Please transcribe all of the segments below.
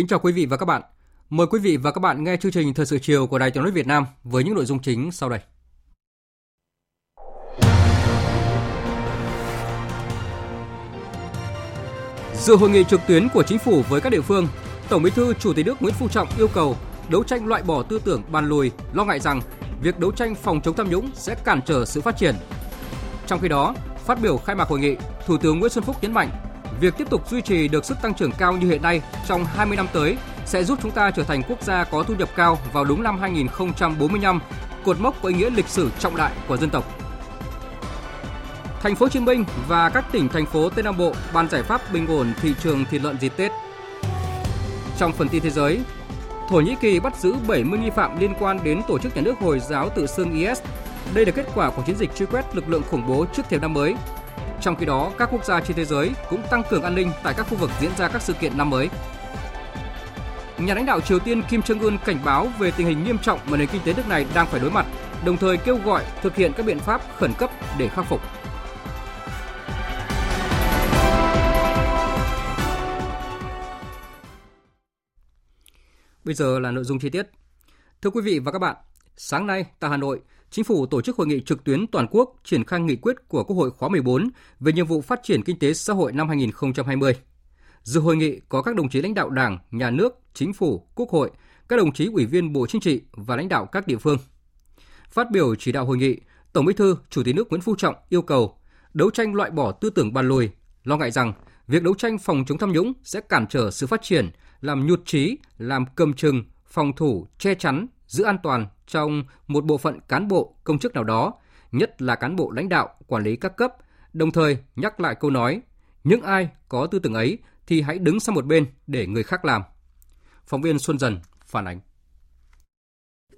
Kính chào quý vị và các bạn. Mời quý vị và các bạn nghe chương trình Thời sự chiều của Đài Tiếng nói Việt Nam với những nội dung chính sau đây. Dự hội nghị trực tuyến của chính phủ với các địa phương, Tổng Bí thư Chủ tịch nước Nguyễn Phú Trọng yêu cầu đấu tranh loại bỏ tư tưởng bàn lùi, lo ngại rằng việc đấu tranh phòng chống tham nhũng sẽ cản trở sự phát triển. Trong khi đó, phát biểu khai mạc hội nghị, Thủ tướng Nguyễn Xuân Phúc nhấn mạnh việc tiếp tục duy trì được sức tăng trưởng cao như hiện nay trong 20 năm tới sẽ giúp chúng ta trở thành quốc gia có thu nhập cao vào đúng năm 2045, cột mốc có ý nghĩa lịch sử trọng đại của dân tộc. Thành phố Hồ Chí Minh và các tỉnh thành phố Tây Nam Bộ bàn giải pháp bình ổn thị trường thịt lợn dịp Tết. Trong phần tin thế giới, Thổ Nhĩ Kỳ bắt giữ 70 nghi phạm liên quan đến tổ chức nhà nước Hồi giáo tự xưng IS. Đây là kết quả của chiến dịch truy quét lực lượng khủng bố trước thềm năm mới trong khi đó, các quốc gia trên thế giới cũng tăng cường an ninh tại các khu vực diễn ra các sự kiện năm mới. Nhà lãnh đạo Triều Tiên Kim Jong Un cảnh báo về tình hình nghiêm trọng mà nền kinh tế nước này đang phải đối mặt, đồng thời kêu gọi thực hiện các biện pháp khẩn cấp để khắc phục. Bây giờ là nội dung chi tiết. Thưa quý vị và các bạn, sáng nay tại Hà Nội, Chính phủ tổ chức hội nghị trực tuyến toàn quốc triển khai nghị quyết của Quốc hội khóa 14 về nhiệm vụ phát triển kinh tế xã hội năm 2020. Dự hội nghị có các đồng chí lãnh đạo Đảng, Nhà nước, Chính phủ, Quốc hội, các đồng chí ủy viên Bộ Chính trị và lãnh đạo các địa phương. Phát biểu chỉ đạo hội nghị, Tổng Bí thư, Chủ tịch nước Nguyễn Phú Trọng yêu cầu đấu tranh loại bỏ tư tưởng bàn lùi, lo ngại rằng việc đấu tranh phòng chống tham nhũng sẽ cản trở sự phát triển, làm nhụt chí, làm cầm chừng, phòng thủ, che chắn, giữ an toàn trong một bộ phận cán bộ, công chức nào đó, nhất là cán bộ lãnh đạo, quản lý các cấp, đồng thời nhắc lại câu nói, những ai có tư tưởng ấy thì hãy đứng sang một bên để người khác làm. Phóng viên Xuân Dần phản ánh.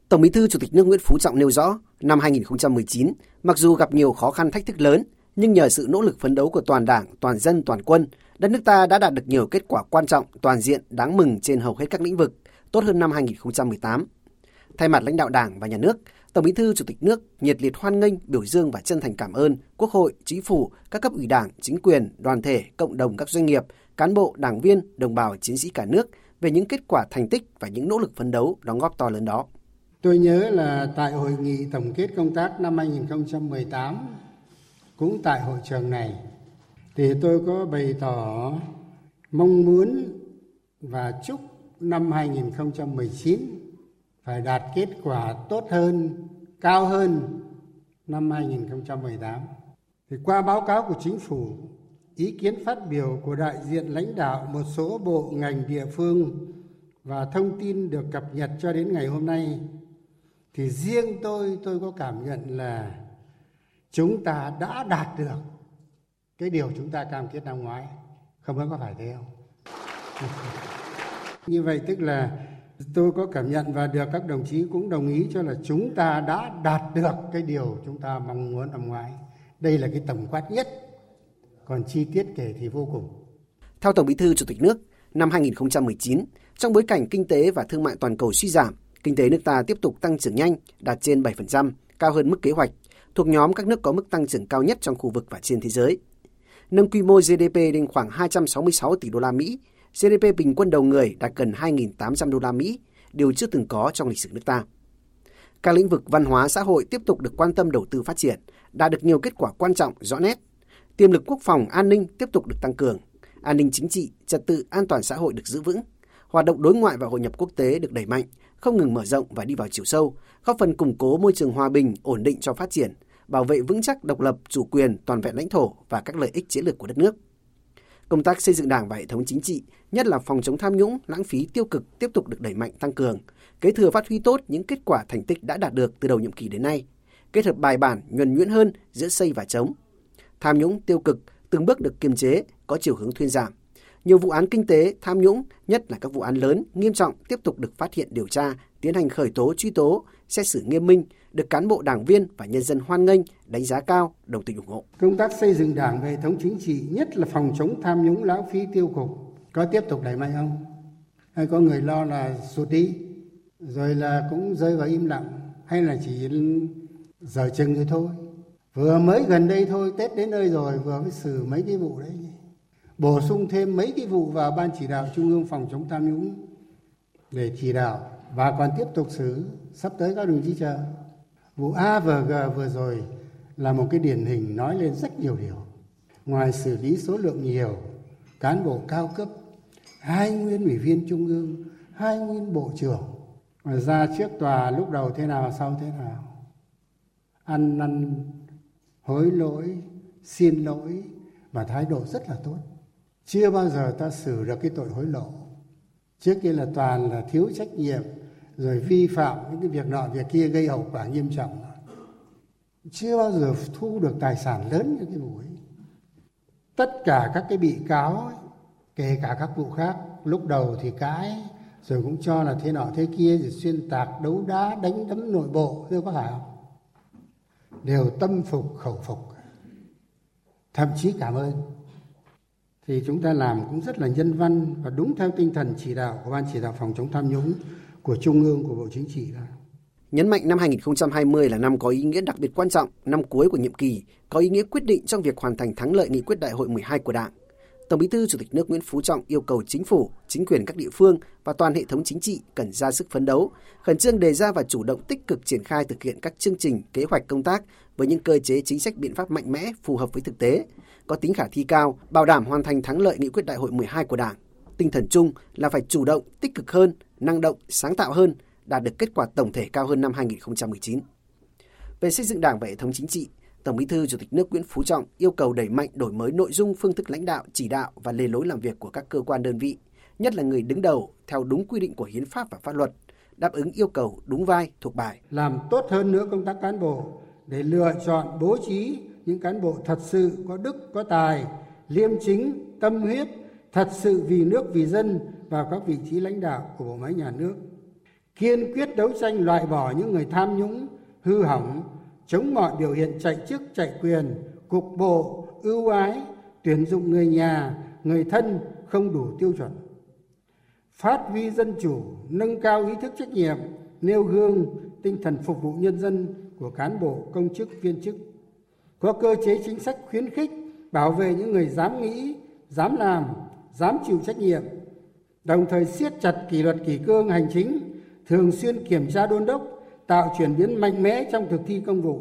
Tổng Bí thư Chủ tịch nước Nguyễn Phú Trọng nêu rõ, năm 2019, mặc dù gặp nhiều khó khăn thách thức lớn, nhưng nhờ sự nỗ lực phấn đấu của toàn Đảng, toàn dân, toàn quân, đất nước ta đã đạt được nhiều kết quả quan trọng, toàn diện, đáng mừng trên hầu hết các lĩnh vực, tốt hơn năm 2018. Thay mặt lãnh đạo Đảng và Nhà nước, Tổng Bí thư Chủ tịch nước nhiệt liệt hoan nghênh, biểu dương và chân thành cảm ơn Quốc hội, Chính phủ, các cấp ủy Đảng, chính quyền, đoàn thể, cộng đồng các doanh nghiệp, cán bộ, đảng viên, đồng bào chiến sĩ cả nước về những kết quả thành tích và những nỗ lực phấn đấu đóng góp to lớn đó. Tôi nhớ là tại hội nghị tổng kết công tác năm 2018 cũng tại hội trường này thì tôi có bày tỏ mong muốn và chúc năm 2019 phải đạt kết quả tốt hơn, cao hơn năm 2018. Thì qua báo cáo của chính phủ, ý kiến phát biểu của đại diện lãnh đạo một số bộ ngành địa phương và thông tin được cập nhật cho đến ngày hôm nay thì riêng tôi tôi có cảm nhận là chúng ta đã đạt được cái điều chúng ta cam kết năm ngoái không biết có phải thế không như vậy tức là tôi có cảm nhận và được các đồng chí cũng đồng ý cho là chúng ta đã đạt được cái điều chúng ta mong muốn năm ngoái. Đây là cái tổng quát nhất. Còn chi tiết kể thì vô cùng. Theo tổng bí thư chủ tịch nước, năm 2019 trong bối cảnh kinh tế và thương mại toàn cầu suy giảm, kinh tế nước ta tiếp tục tăng trưởng nhanh, đạt trên 7% cao hơn mức kế hoạch, thuộc nhóm các nước có mức tăng trưởng cao nhất trong khu vực và trên thế giới. Nâng quy mô GDP lên khoảng 266 tỷ đô la Mỹ GDP bình quân đầu người đạt gần 2.800 đô la Mỹ, điều chưa từng có trong lịch sử nước ta. Các lĩnh vực văn hóa xã hội tiếp tục được quan tâm đầu tư phát triển, đạt được nhiều kết quả quan trọng rõ nét. Tiềm lực quốc phòng an ninh tiếp tục được tăng cường, an ninh chính trị, trật tự an toàn xã hội được giữ vững, hoạt động đối ngoại và hội nhập quốc tế được đẩy mạnh, không ngừng mở rộng và đi vào chiều sâu, góp phần củng cố môi trường hòa bình, ổn định cho phát triển, bảo vệ vững chắc độc lập, chủ quyền, toàn vẹn lãnh thổ và các lợi ích chiến lược của đất nước. Công tác xây dựng Đảng và hệ thống chính trị, nhất là phòng chống tham nhũng, lãng phí tiêu cực tiếp tục được đẩy mạnh tăng cường, kế thừa phát huy tốt những kết quả thành tích đã đạt được từ đầu nhiệm kỳ đến nay, kết hợp bài bản, nhuần nhuyễn hơn giữa xây và chống. Tham nhũng tiêu cực từng bước được kiềm chế, có chiều hướng thuyên giảm. Nhiều vụ án kinh tế, tham nhũng, nhất là các vụ án lớn, nghiêm trọng tiếp tục được phát hiện điều tra, tiến hành khởi tố, truy tố, xét xử nghiêm minh, được cán bộ đảng viên và nhân dân hoan nghênh, đánh giá cao, đồng tình ủng hộ. Công tác xây dựng đảng về hệ thống chính trị, nhất là phòng chống tham nhũng lãng phí tiêu cực, có tiếp tục đẩy mạnh không? Hay có người lo là sụt đi, rồi là cũng rơi vào im lặng, hay là chỉ giờ chừng rồi thôi? Vừa mới gần đây thôi, Tết đến nơi rồi, vừa mới xử mấy cái vụ đấy. Bổ sung thêm mấy cái vụ vào Ban chỉ đạo Trung ương phòng chống tham nhũng để chỉ đạo và còn tiếp tục xử sắp tới các đồng chí chờ vụ a và g vừa rồi là một cái điển hình nói lên rất nhiều điều. Ngoài xử lý số lượng nhiều, cán bộ cao cấp, hai nguyên ủy viên trung ương, hai nguyên bộ trưởng, mà ra trước tòa lúc đầu thế nào, sau thế nào. Ăn năn, hối lỗi, xin lỗi và thái độ rất là tốt. Chưa bao giờ ta xử được cái tội hối lộ. Trước kia là toàn là thiếu trách nhiệm rồi vi phạm những cái việc nọ việc kia gây hậu quả nghiêm trọng. Chưa bao giờ thu được tài sản lớn như cái vụ ấy. Tất cả các cái bị cáo ấy, kể cả các vụ khác lúc đầu thì cãi rồi cũng cho là thế nọ thế kia rồi xuyên tạc đấu đá đánh đấm nội bộ chưa có phải không? Đều tâm phục khẩu phục. Thậm chí cảm ơn. Thì chúng ta làm cũng rất là nhân văn và đúng theo tinh thần chỉ đạo của ban chỉ đạo phòng chống tham nhũng của Trung ương của Bộ Chính trị ra. Nhấn mạnh năm 2020 là năm có ý nghĩa đặc biệt quan trọng, năm cuối của nhiệm kỳ, có ý nghĩa quyết định trong việc hoàn thành thắng lợi nghị quyết đại hội 12 của Đảng. Tổng Bí thư Chủ tịch nước Nguyễn Phú Trọng yêu cầu chính phủ, chính quyền các địa phương và toàn hệ thống chính trị cần ra sức phấn đấu, khẩn trương đề ra và chủ động tích cực triển khai thực hiện các chương trình, kế hoạch công tác với những cơ chế chính sách biện pháp mạnh mẽ phù hợp với thực tế, có tính khả thi cao, bảo đảm hoàn thành thắng lợi nghị quyết đại hội 12 của Đảng. Tinh thần chung là phải chủ động, tích cực hơn, năng động, sáng tạo hơn, đạt được kết quả tổng thể cao hơn năm 2019. Về xây dựng Đảng và hệ thống chính trị, Tổng Bí thư Chủ tịch nước Nguyễn Phú Trọng yêu cầu đẩy mạnh đổi mới nội dung, phương thức lãnh đạo, chỉ đạo và lề lối làm việc của các cơ quan đơn vị, nhất là người đứng đầu theo đúng quy định của hiến pháp và pháp luật, đáp ứng yêu cầu đúng vai, thuộc bài. Làm tốt hơn nữa công tác cán bộ để lựa chọn bố trí những cán bộ thật sự có đức, có tài, liêm chính, tâm huyết, thật sự vì nước, vì dân vào các vị trí lãnh đạo của bộ máy nhà nước. Kiên quyết đấu tranh loại bỏ những người tham nhũng, hư hỏng, chống mọi biểu hiện chạy chức, chạy quyền, cục bộ, ưu ái, tuyển dụng người nhà, người thân không đủ tiêu chuẩn. Phát huy dân chủ, nâng cao ý thức trách nhiệm, nêu gương, tinh thần phục vụ nhân dân của cán bộ, công chức, viên chức. Có cơ chế chính sách khuyến khích, bảo vệ những người dám nghĩ, dám làm dám chịu trách nhiệm, đồng thời siết chặt kỷ luật kỷ cương hành chính, thường xuyên kiểm tra đôn đốc, tạo chuyển biến mạnh mẽ trong thực thi công vụ,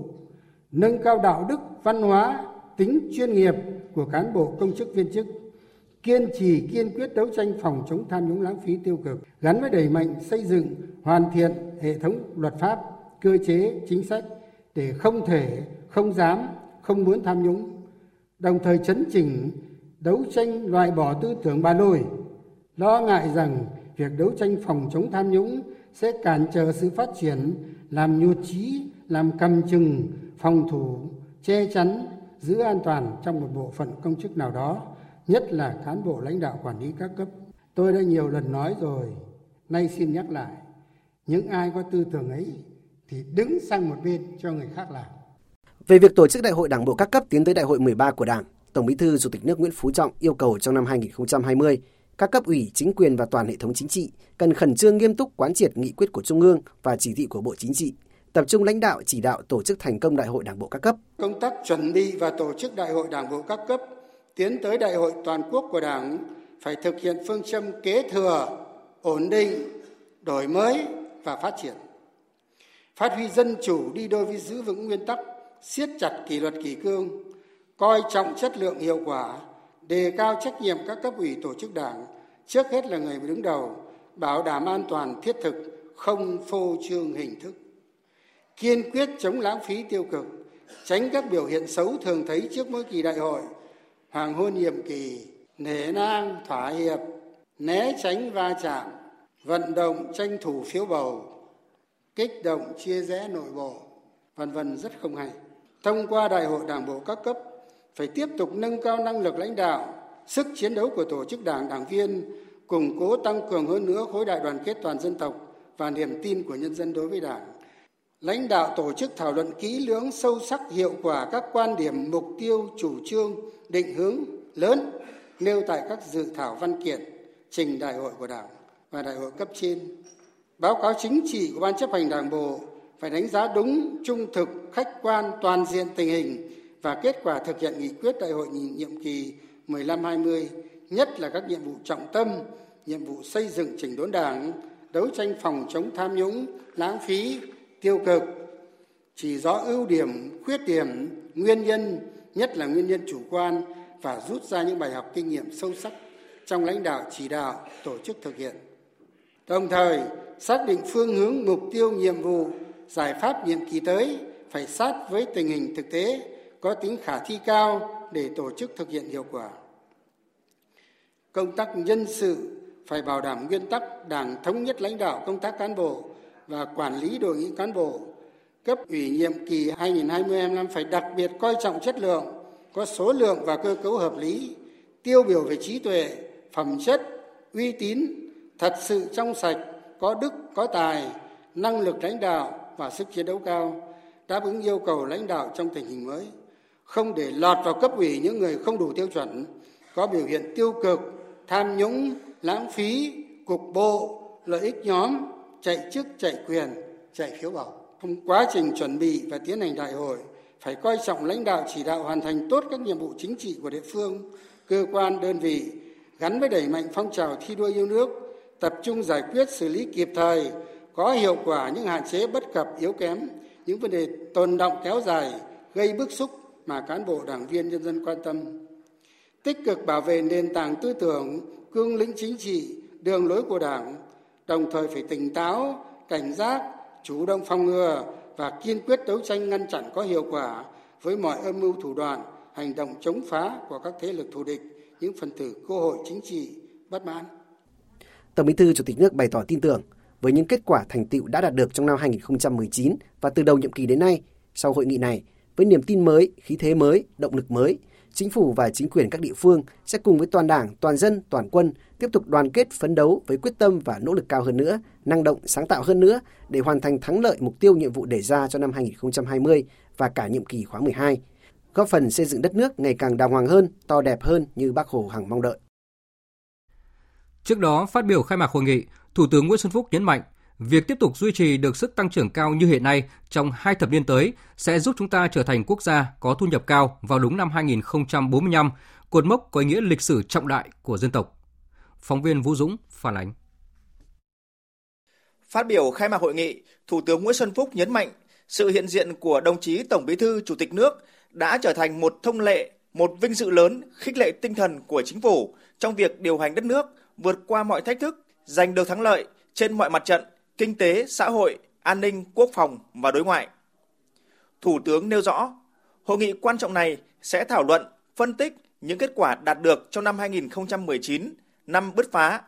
nâng cao đạo đức, văn hóa, tính chuyên nghiệp của cán bộ công chức viên chức, kiên trì kiên quyết đấu tranh phòng chống tham nhũng lãng phí tiêu cực, gắn với đẩy mạnh xây dựng, hoàn thiện hệ thống luật pháp, cơ chế, chính sách để không thể, không dám, không muốn tham nhũng, đồng thời chấn chỉnh đấu tranh loại bỏ tư tưởng bà lôi lo ngại rằng việc đấu tranh phòng chống tham nhũng sẽ cản trở sự phát triển làm nhụt trí làm cầm chừng phòng thủ che chắn giữ an toàn trong một bộ phận công chức nào đó nhất là cán bộ lãnh đạo quản lý các cấp. Tôi đã nhiều lần nói rồi nay xin nhắc lại những ai có tư tưởng ấy thì đứng sang một bên cho người khác làm. Về việc tổ chức đại hội đảng bộ các cấp tiến tới đại hội 13 của Đảng, Tổng Bí thư Chủ tịch nước Nguyễn Phú Trọng yêu cầu trong năm 2020, các cấp ủy, chính quyền và toàn hệ thống chính trị cần khẩn trương nghiêm túc quán triệt nghị quyết của Trung ương và chỉ thị của Bộ Chính trị, tập trung lãnh đạo chỉ đạo tổ chức thành công đại hội đảng bộ các cấp. Công tác chuẩn bị và tổ chức đại hội đảng bộ các cấp tiến tới đại hội toàn quốc của Đảng phải thực hiện phương châm kế thừa, ổn định, đổi mới và phát triển. Phát huy dân chủ đi đôi với giữ vững nguyên tắc, siết chặt kỷ luật kỷ cương, coi trọng chất lượng hiệu quả đề cao trách nhiệm các cấp ủy tổ chức đảng trước hết là người đứng đầu bảo đảm an toàn thiết thực không phô trương hình thức kiên quyết chống lãng phí tiêu cực tránh các biểu hiện xấu thường thấy trước mỗi kỳ đại hội, hoàng hôn nhiệm kỳ, nể nang, thỏa hiệp, né tránh va chạm, vận động tranh thủ phiếu bầu, kích động chia rẽ nội bộ, vân vân rất không hay. Thông qua đại hội đảng bộ các cấp phải tiếp tục nâng cao năng lực lãnh đạo, sức chiến đấu của tổ chức đảng đảng viên, củng cố tăng cường hơn nữa khối đại đoàn kết toàn dân tộc và niềm tin của nhân dân đối với đảng. Lãnh đạo tổ chức thảo luận kỹ lưỡng sâu sắc hiệu quả các quan điểm mục tiêu chủ trương định hướng lớn nêu tại các dự thảo văn kiện trình đại hội của đảng và đại hội cấp trên. Báo cáo chính trị của ban chấp hành đảng bộ phải đánh giá đúng trung thực khách quan toàn diện tình hình và kết quả thực hiện nghị quyết đại hội nhiệm kỳ 15-20, nhất là các nhiệm vụ trọng tâm, nhiệm vụ xây dựng chỉnh đốn đảng, đấu tranh phòng chống tham nhũng, lãng phí, tiêu cực chỉ rõ ưu điểm khuyết điểm nguyên nhân nhất là nguyên nhân chủ quan và rút ra những bài học kinh nghiệm sâu sắc trong lãnh đạo chỉ đạo tổ chức thực hiện. Đồng thời xác định phương hướng mục tiêu nhiệm vụ giải pháp nhiệm kỳ tới phải sát với tình hình thực tế có tính khả thi cao để tổ chức thực hiện hiệu quả. Công tác nhân sự phải bảo đảm nguyên tắc đảng thống nhất lãnh đạo công tác cán bộ và quản lý đội ngũ cán bộ cấp ủy nhiệm kỳ 2020-2025 phải đặc biệt coi trọng chất lượng, có số lượng và cơ cấu hợp lý, tiêu biểu về trí tuệ, phẩm chất, uy tín, thật sự trong sạch, có đức, có tài, năng lực lãnh đạo và sức chiến đấu cao, đáp ứng yêu cầu lãnh đạo trong tình hình mới, không để lọt vào cấp ủy những người không đủ tiêu chuẩn, có biểu hiện tiêu cực, tham nhũng, lãng phí, cục bộ, lợi ích nhóm, chạy chức chạy quyền chạy phiếu bầu. Trong quá trình chuẩn bị và tiến hành đại hội phải coi trọng lãnh đạo chỉ đạo hoàn thành tốt các nhiệm vụ chính trị của địa phương cơ quan đơn vị gắn với đẩy mạnh phong trào thi đua yêu nước tập trung giải quyết xử lý kịp thời có hiệu quả những hạn chế bất cập yếu kém những vấn đề tồn động kéo dài gây bức xúc mà cán bộ đảng viên nhân dân quan tâm. Tích cực bảo vệ nền tảng tư tưởng cương lĩnh chính trị đường lối của đảng đồng thời phải tỉnh táo cảnh giác chủ động phòng ngừa và kiên quyết đấu tranh ngăn chặn có hiệu quả với mọi âm mưu thủ đoạn hành động chống phá của các thế lực thù địch những phần tử cơ hội chính trị bất mãn. Tổng Bí thư Chủ tịch nước bày tỏ tin tưởng với những kết quả thành tựu đã đạt được trong năm 2019 và từ đầu nhiệm kỳ đến nay, sau hội nghị này, với niềm tin mới, khí thế mới, động lực mới, chính phủ và chính quyền các địa phương sẽ cùng với toàn đảng, toàn dân, toàn quân tiếp tục đoàn kết phấn đấu với quyết tâm và nỗ lực cao hơn nữa, năng động, sáng tạo hơn nữa để hoàn thành thắng lợi mục tiêu nhiệm vụ đề ra cho năm 2020 và cả nhiệm kỳ khóa 12, góp phần xây dựng đất nước ngày càng đàng hoàng hơn, to đẹp hơn như Bác Hồ hằng mong đợi. Trước đó, phát biểu khai mạc hội nghị, Thủ tướng Nguyễn Xuân Phúc nhấn mạnh Việc tiếp tục duy trì được sức tăng trưởng cao như hiện nay trong hai thập niên tới sẽ giúp chúng ta trở thành quốc gia có thu nhập cao vào đúng năm 2045, cột mốc có ý nghĩa lịch sử trọng đại của dân tộc. Phóng viên Vũ Dũng phản ánh. Phát biểu khai mạc hội nghị, Thủ tướng Nguyễn Xuân Phúc nhấn mạnh sự hiện diện của đồng chí Tổng Bí thư Chủ tịch nước đã trở thành một thông lệ, một vinh dự lớn khích lệ tinh thần của chính phủ trong việc điều hành đất nước vượt qua mọi thách thức, giành được thắng lợi trên mọi mặt trận kinh tế, xã hội, an ninh, quốc phòng và đối ngoại. Thủ tướng nêu rõ, hội nghị quan trọng này sẽ thảo luận, phân tích những kết quả đạt được trong năm 2019, năm bứt phá.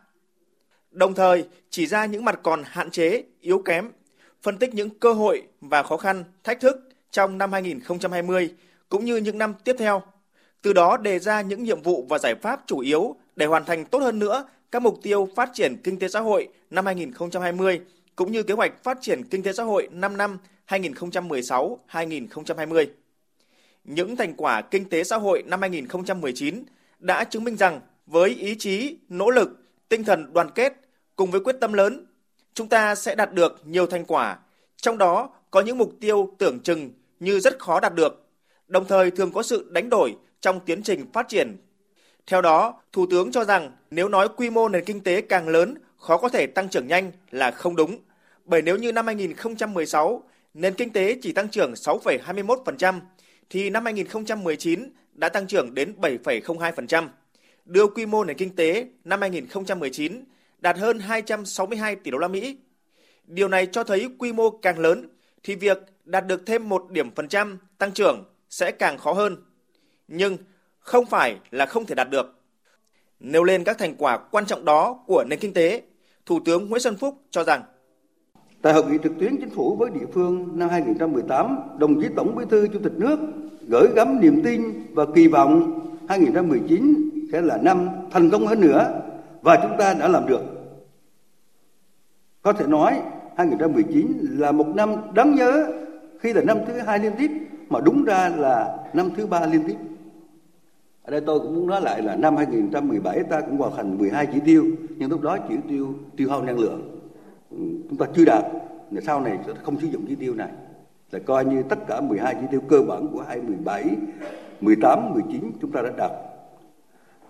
Đồng thời chỉ ra những mặt còn hạn chế, yếu kém, phân tích những cơ hội và khó khăn, thách thức trong năm 2020 cũng như những năm tiếp theo. Từ đó đề ra những nhiệm vụ và giải pháp chủ yếu để hoàn thành tốt hơn nữa các mục tiêu phát triển kinh tế xã hội năm 2020 cũng như kế hoạch phát triển kinh tế xã hội 5 năm 2016-2020. Những thành quả kinh tế xã hội năm 2019 đã chứng minh rằng với ý chí, nỗ lực, tinh thần đoàn kết cùng với quyết tâm lớn, chúng ta sẽ đạt được nhiều thành quả, trong đó có những mục tiêu tưởng chừng như rất khó đạt được, đồng thời thường có sự đánh đổi trong tiến trình phát triển. Theo đó, Thủ tướng cho rằng nếu nói quy mô nền kinh tế càng lớn, khó có thể tăng trưởng nhanh là không đúng – bởi nếu như năm 2016 nền kinh tế chỉ tăng trưởng 6,21%, thì năm 2019 đã tăng trưởng đến 7,02%, đưa quy mô nền kinh tế năm 2019 đạt hơn 262 tỷ đô la Mỹ. Điều này cho thấy quy mô càng lớn thì việc đạt được thêm một điểm phần trăm tăng trưởng sẽ càng khó hơn. Nhưng không phải là không thể đạt được. Nêu lên các thành quả quan trọng đó của nền kinh tế, Thủ tướng Nguyễn Xuân Phúc cho rằng Tại hội nghị trực tuyến chính phủ với địa phương năm 2018, đồng chí Tổng Bí thư Chủ tịch nước gửi gắm niềm tin và kỳ vọng 2019 sẽ là năm thành công hơn nữa và chúng ta đã làm được. Có thể nói 2019 là một năm đáng nhớ khi là năm thứ hai liên tiếp mà đúng ra là năm thứ ba liên tiếp. Ở đây tôi cũng muốn nói lại là năm 2017 ta cũng hoàn thành 12 chỉ tiêu, nhưng lúc đó chỉ tiêu tiêu hao năng lượng ừ, chúng ta chưa đạt, sau này sẽ không sử dụng chỉ tiêu này. Là coi như tất cả 12 chỉ tiêu cơ bản của 2017, 18, 19 chúng ta đã đạt.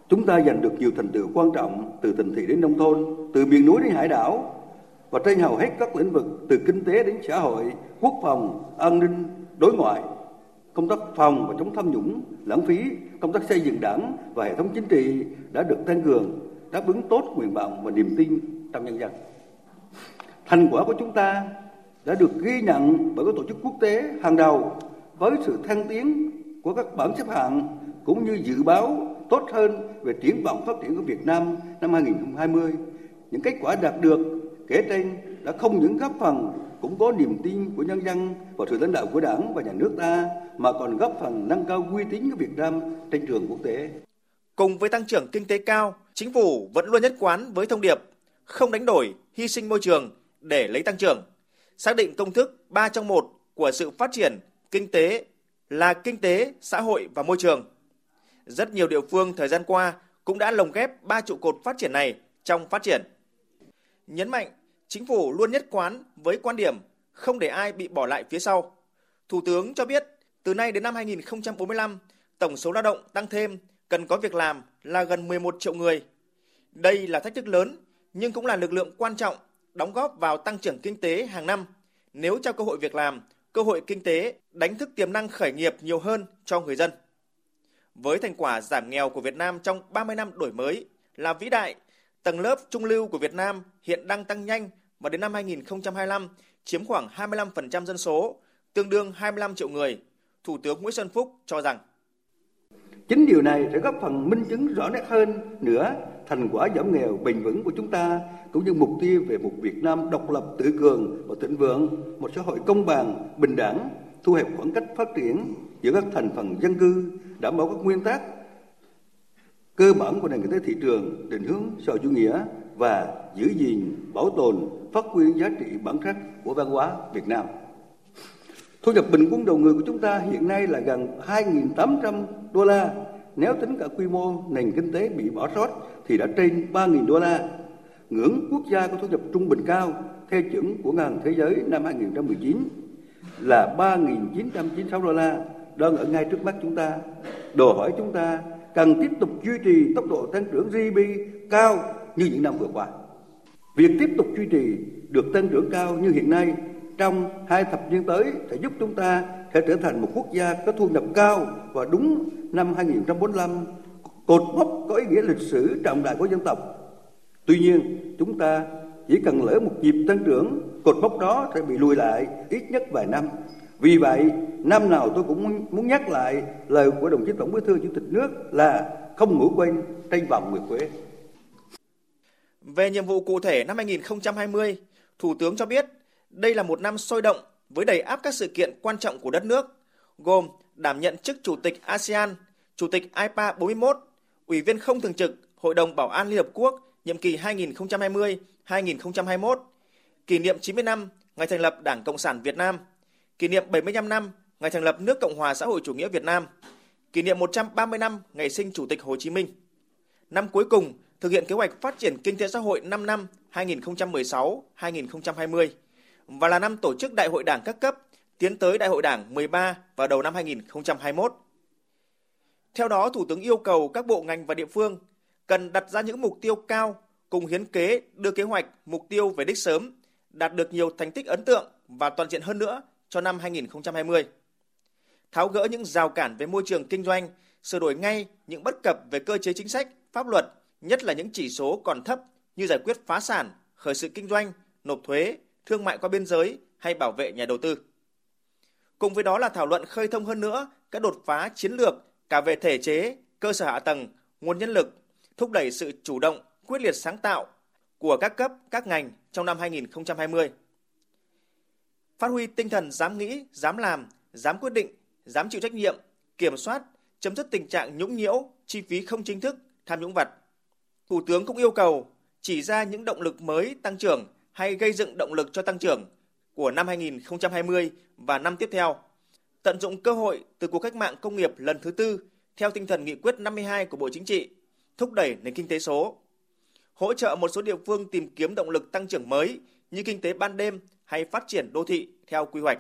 Chúng ta giành được nhiều thành tựu quan trọng từ thành thị đến nông thôn, từ miền núi đến hải đảo và trên hầu hết các lĩnh vực từ kinh tế đến xã hội, quốc phòng, an ninh, đối ngoại công tác phòng và chống tham nhũng, lãng phí, công tác xây dựng đảng và hệ thống chính trị đã được tăng cường, đáp ứng tốt nguyện vọng và niềm tin trong nhân dân. Thành quả của chúng ta đã được ghi nhận bởi các tổ chức quốc tế hàng đầu với sự thăng tiến của các bảng xếp hạng cũng như dự báo tốt hơn về triển vọng phát triển của Việt Nam năm 2020. Những kết quả đạt được kể trên đã không những góp phần củng cố niềm tin của nhân dân vào sự lãnh đạo của Đảng và nhà nước ta mà còn góp phần nâng cao uy tín của Việt Nam trên trường quốc tế. Cùng với tăng trưởng kinh tế cao, chính phủ vẫn luôn nhất quán với thông điệp không đánh đổi, hy sinh môi trường để lấy tăng trưởng. Xác định công thức 3 trong 1 của sự phát triển kinh tế là kinh tế, xã hội và môi trường. Rất nhiều địa phương thời gian qua cũng đã lồng ghép ba trụ cột phát triển này trong phát triển. Nhấn mạnh chính phủ luôn nhất quán với quan điểm không để ai bị bỏ lại phía sau. Thủ tướng cho biết, từ nay đến năm 2045, tổng số lao động tăng thêm cần có việc làm là gần 11 triệu người. Đây là thách thức lớn, nhưng cũng là lực lượng quan trọng đóng góp vào tăng trưởng kinh tế hàng năm nếu trao cơ hội việc làm, cơ hội kinh tế đánh thức tiềm năng khởi nghiệp nhiều hơn cho người dân. Với thành quả giảm nghèo của Việt Nam trong 30 năm đổi mới là vĩ đại, tầng lớp trung lưu của Việt Nam hiện đang tăng nhanh và đến năm 2025 chiếm khoảng 25% dân số, tương đương 25 triệu người. Thủ tướng Nguyễn Xuân Phúc cho rằng Chính điều này sẽ góp phần minh chứng rõ nét hơn nữa thành quả giảm nghèo bền vững của chúng ta cũng như mục tiêu về một Việt Nam độc lập tự cường và thịnh vượng, một xã hội công bằng, bình đẳng, thu hẹp khoảng cách phát triển giữa các thành phần dân cư, đảm bảo các nguyên tắc cơ bản của nền kinh tế thị trường, định hướng xã hội chủ nghĩa và giữ gìn, bảo tồn, phát huy giá trị bản sắc của văn hóa Việt Nam. Thu nhập bình quân đầu người của chúng ta hiện nay là gần 2.800 đô la. Nếu tính cả quy mô nền kinh tế bị bỏ sót thì đã trên 3.000 đô la. Ngưỡng quốc gia có thu nhập trung bình cao, theo chuẩn của Ngân hàng Thế giới năm 2019 là 3.996 đô la đang ở ngay trước mắt chúng ta. Đòi hỏi chúng ta cần tiếp tục duy trì tốc độ tăng trưởng GDP cao như những năm vừa qua. Việc tiếp tục duy trì được tăng trưởng cao như hiện nay trong hai thập niên tới sẽ giúp chúng ta sẽ trở thành một quốc gia có thu nhập cao và đúng năm 2045 cột mốc có ý nghĩa lịch sử trọng đại của dân tộc. Tuy nhiên, chúng ta chỉ cần lỡ một nhịp tăng trưởng, cột mốc đó sẽ bị lùi lại ít nhất vài năm. Vì vậy, năm nào tôi cũng muốn nhắc lại lời của đồng chí Tổng Bí thư Chủ tịch nước là không ngủ quên tranh vòng nguyệt quế. Về nhiệm vụ cụ thể năm 2020, Thủ tướng cho biết đây là một năm sôi động với đầy áp các sự kiện quan trọng của đất nước, gồm đảm nhận chức Chủ tịch ASEAN, Chủ tịch IPA 41, Ủy viên không thường trực Hội đồng Bảo an Liên Hợp Quốc nhiệm kỳ 2020-2021, kỷ niệm 90 năm ngày thành lập Đảng Cộng sản Việt Nam, kỷ niệm 75 năm ngày thành lập nước Cộng hòa xã hội chủ nghĩa Việt Nam, kỷ niệm 130 năm ngày sinh Chủ tịch Hồ Chí Minh. Năm cuối cùng thực hiện kế hoạch phát triển kinh tế xã hội 5 năm 2016-2020 và là năm tổ chức Đại hội Đảng các cấp tiến tới Đại hội Đảng 13 vào đầu năm 2021. Theo đó, Thủ tướng yêu cầu các bộ ngành và địa phương cần đặt ra những mục tiêu cao cùng hiến kế đưa kế hoạch mục tiêu về đích sớm, đạt được nhiều thành tích ấn tượng và toàn diện hơn nữa cho năm 2020. Tháo gỡ những rào cản về môi trường kinh doanh, sửa đổi ngay những bất cập về cơ chế chính sách, pháp luật, nhất là những chỉ số còn thấp như giải quyết phá sản, khởi sự kinh doanh, nộp thuế, thương mại qua biên giới hay bảo vệ nhà đầu tư. Cùng với đó là thảo luận khơi thông hơn nữa các đột phá chiến lược cả về thể chế, cơ sở hạ tầng, nguồn nhân lực, thúc đẩy sự chủ động, quyết liệt sáng tạo của các cấp, các ngành trong năm 2020. Phát huy tinh thần dám nghĩ, dám làm, dám quyết định, dám chịu trách nhiệm, kiểm soát, chấm dứt tình trạng nhũng nhiễu, chi phí không chính thức, tham nhũng vặt. Thủ tướng cũng yêu cầu chỉ ra những động lực mới tăng trưởng hay gây dựng động lực cho tăng trưởng của năm 2020 và năm tiếp theo. Tận dụng cơ hội từ cuộc cách mạng công nghiệp lần thứ tư theo tinh thần nghị quyết 52 của Bộ Chính trị, thúc đẩy nền kinh tế số. Hỗ trợ một số địa phương tìm kiếm động lực tăng trưởng mới như kinh tế ban đêm hay phát triển đô thị theo quy hoạch.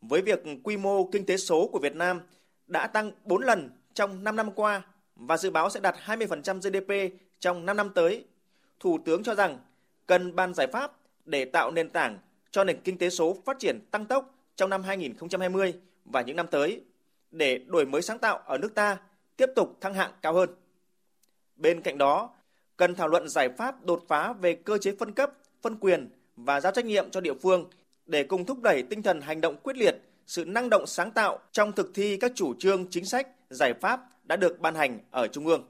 Với việc quy mô kinh tế số của Việt Nam đã tăng 4 lần trong 5 năm qua và dự báo sẽ đạt 20% GDP trong 5 năm tới, Thủ tướng cho rằng cần ban giải pháp để tạo nền tảng cho nền kinh tế số phát triển tăng tốc trong năm 2020 và những năm tới để đổi mới sáng tạo ở nước ta tiếp tục thăng hạng cao hơn. Bên cạnh đó, cần thảo luận giải pháp đột phá về cơ chế phân cấp, phân quyền và giao trách nhiệm cho địa phương để cùng thúc đẩy tinh thần hành động quyết liệt, sự năng động sáng tạo trong thực thi các chủ trương chính sách, giải pháp đã được ban hành ở Trung ương.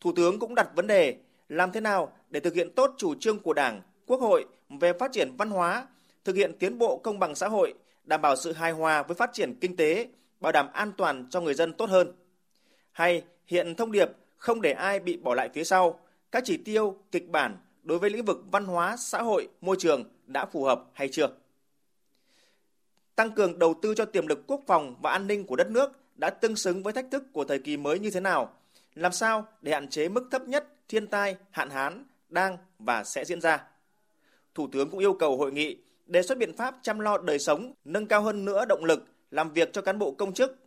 Thủ tướng cũng đặt vấn đề làm thế nào để thực hiện tốt chủ trương của Đảng, Quốc hội về phát triển văn hóa, thực hiện tiến bộ công bằng xã hội, đảm bảo sự hài hòa với phát triển kinh tế, bảo đảm an toàn cho người dân tốt hơn. Hay hiện thông điệp không để ai bị bỏ lại phía sau, các chỉ tiêu, kịch bản đối với lĩnh vực văn hóa, xã hội, môi trường đã phù hợp hay chưa? Tăng cường đầu tư cho tiềm lực quốc phòng và an ninh của đất nước đã tương xứng với thách thức của thời kỳ mới như thế nào? Làm sao để hạn chế mức thấp nhất thiên tai, hạn hán đang và sẽ diễn ra? Thủ tướng cũng yêu cầu hội nghị đề xuất biện pháp chăm lo đời sống, nâng cao hơn nữa động lực làm việc cho cán bộ công chức.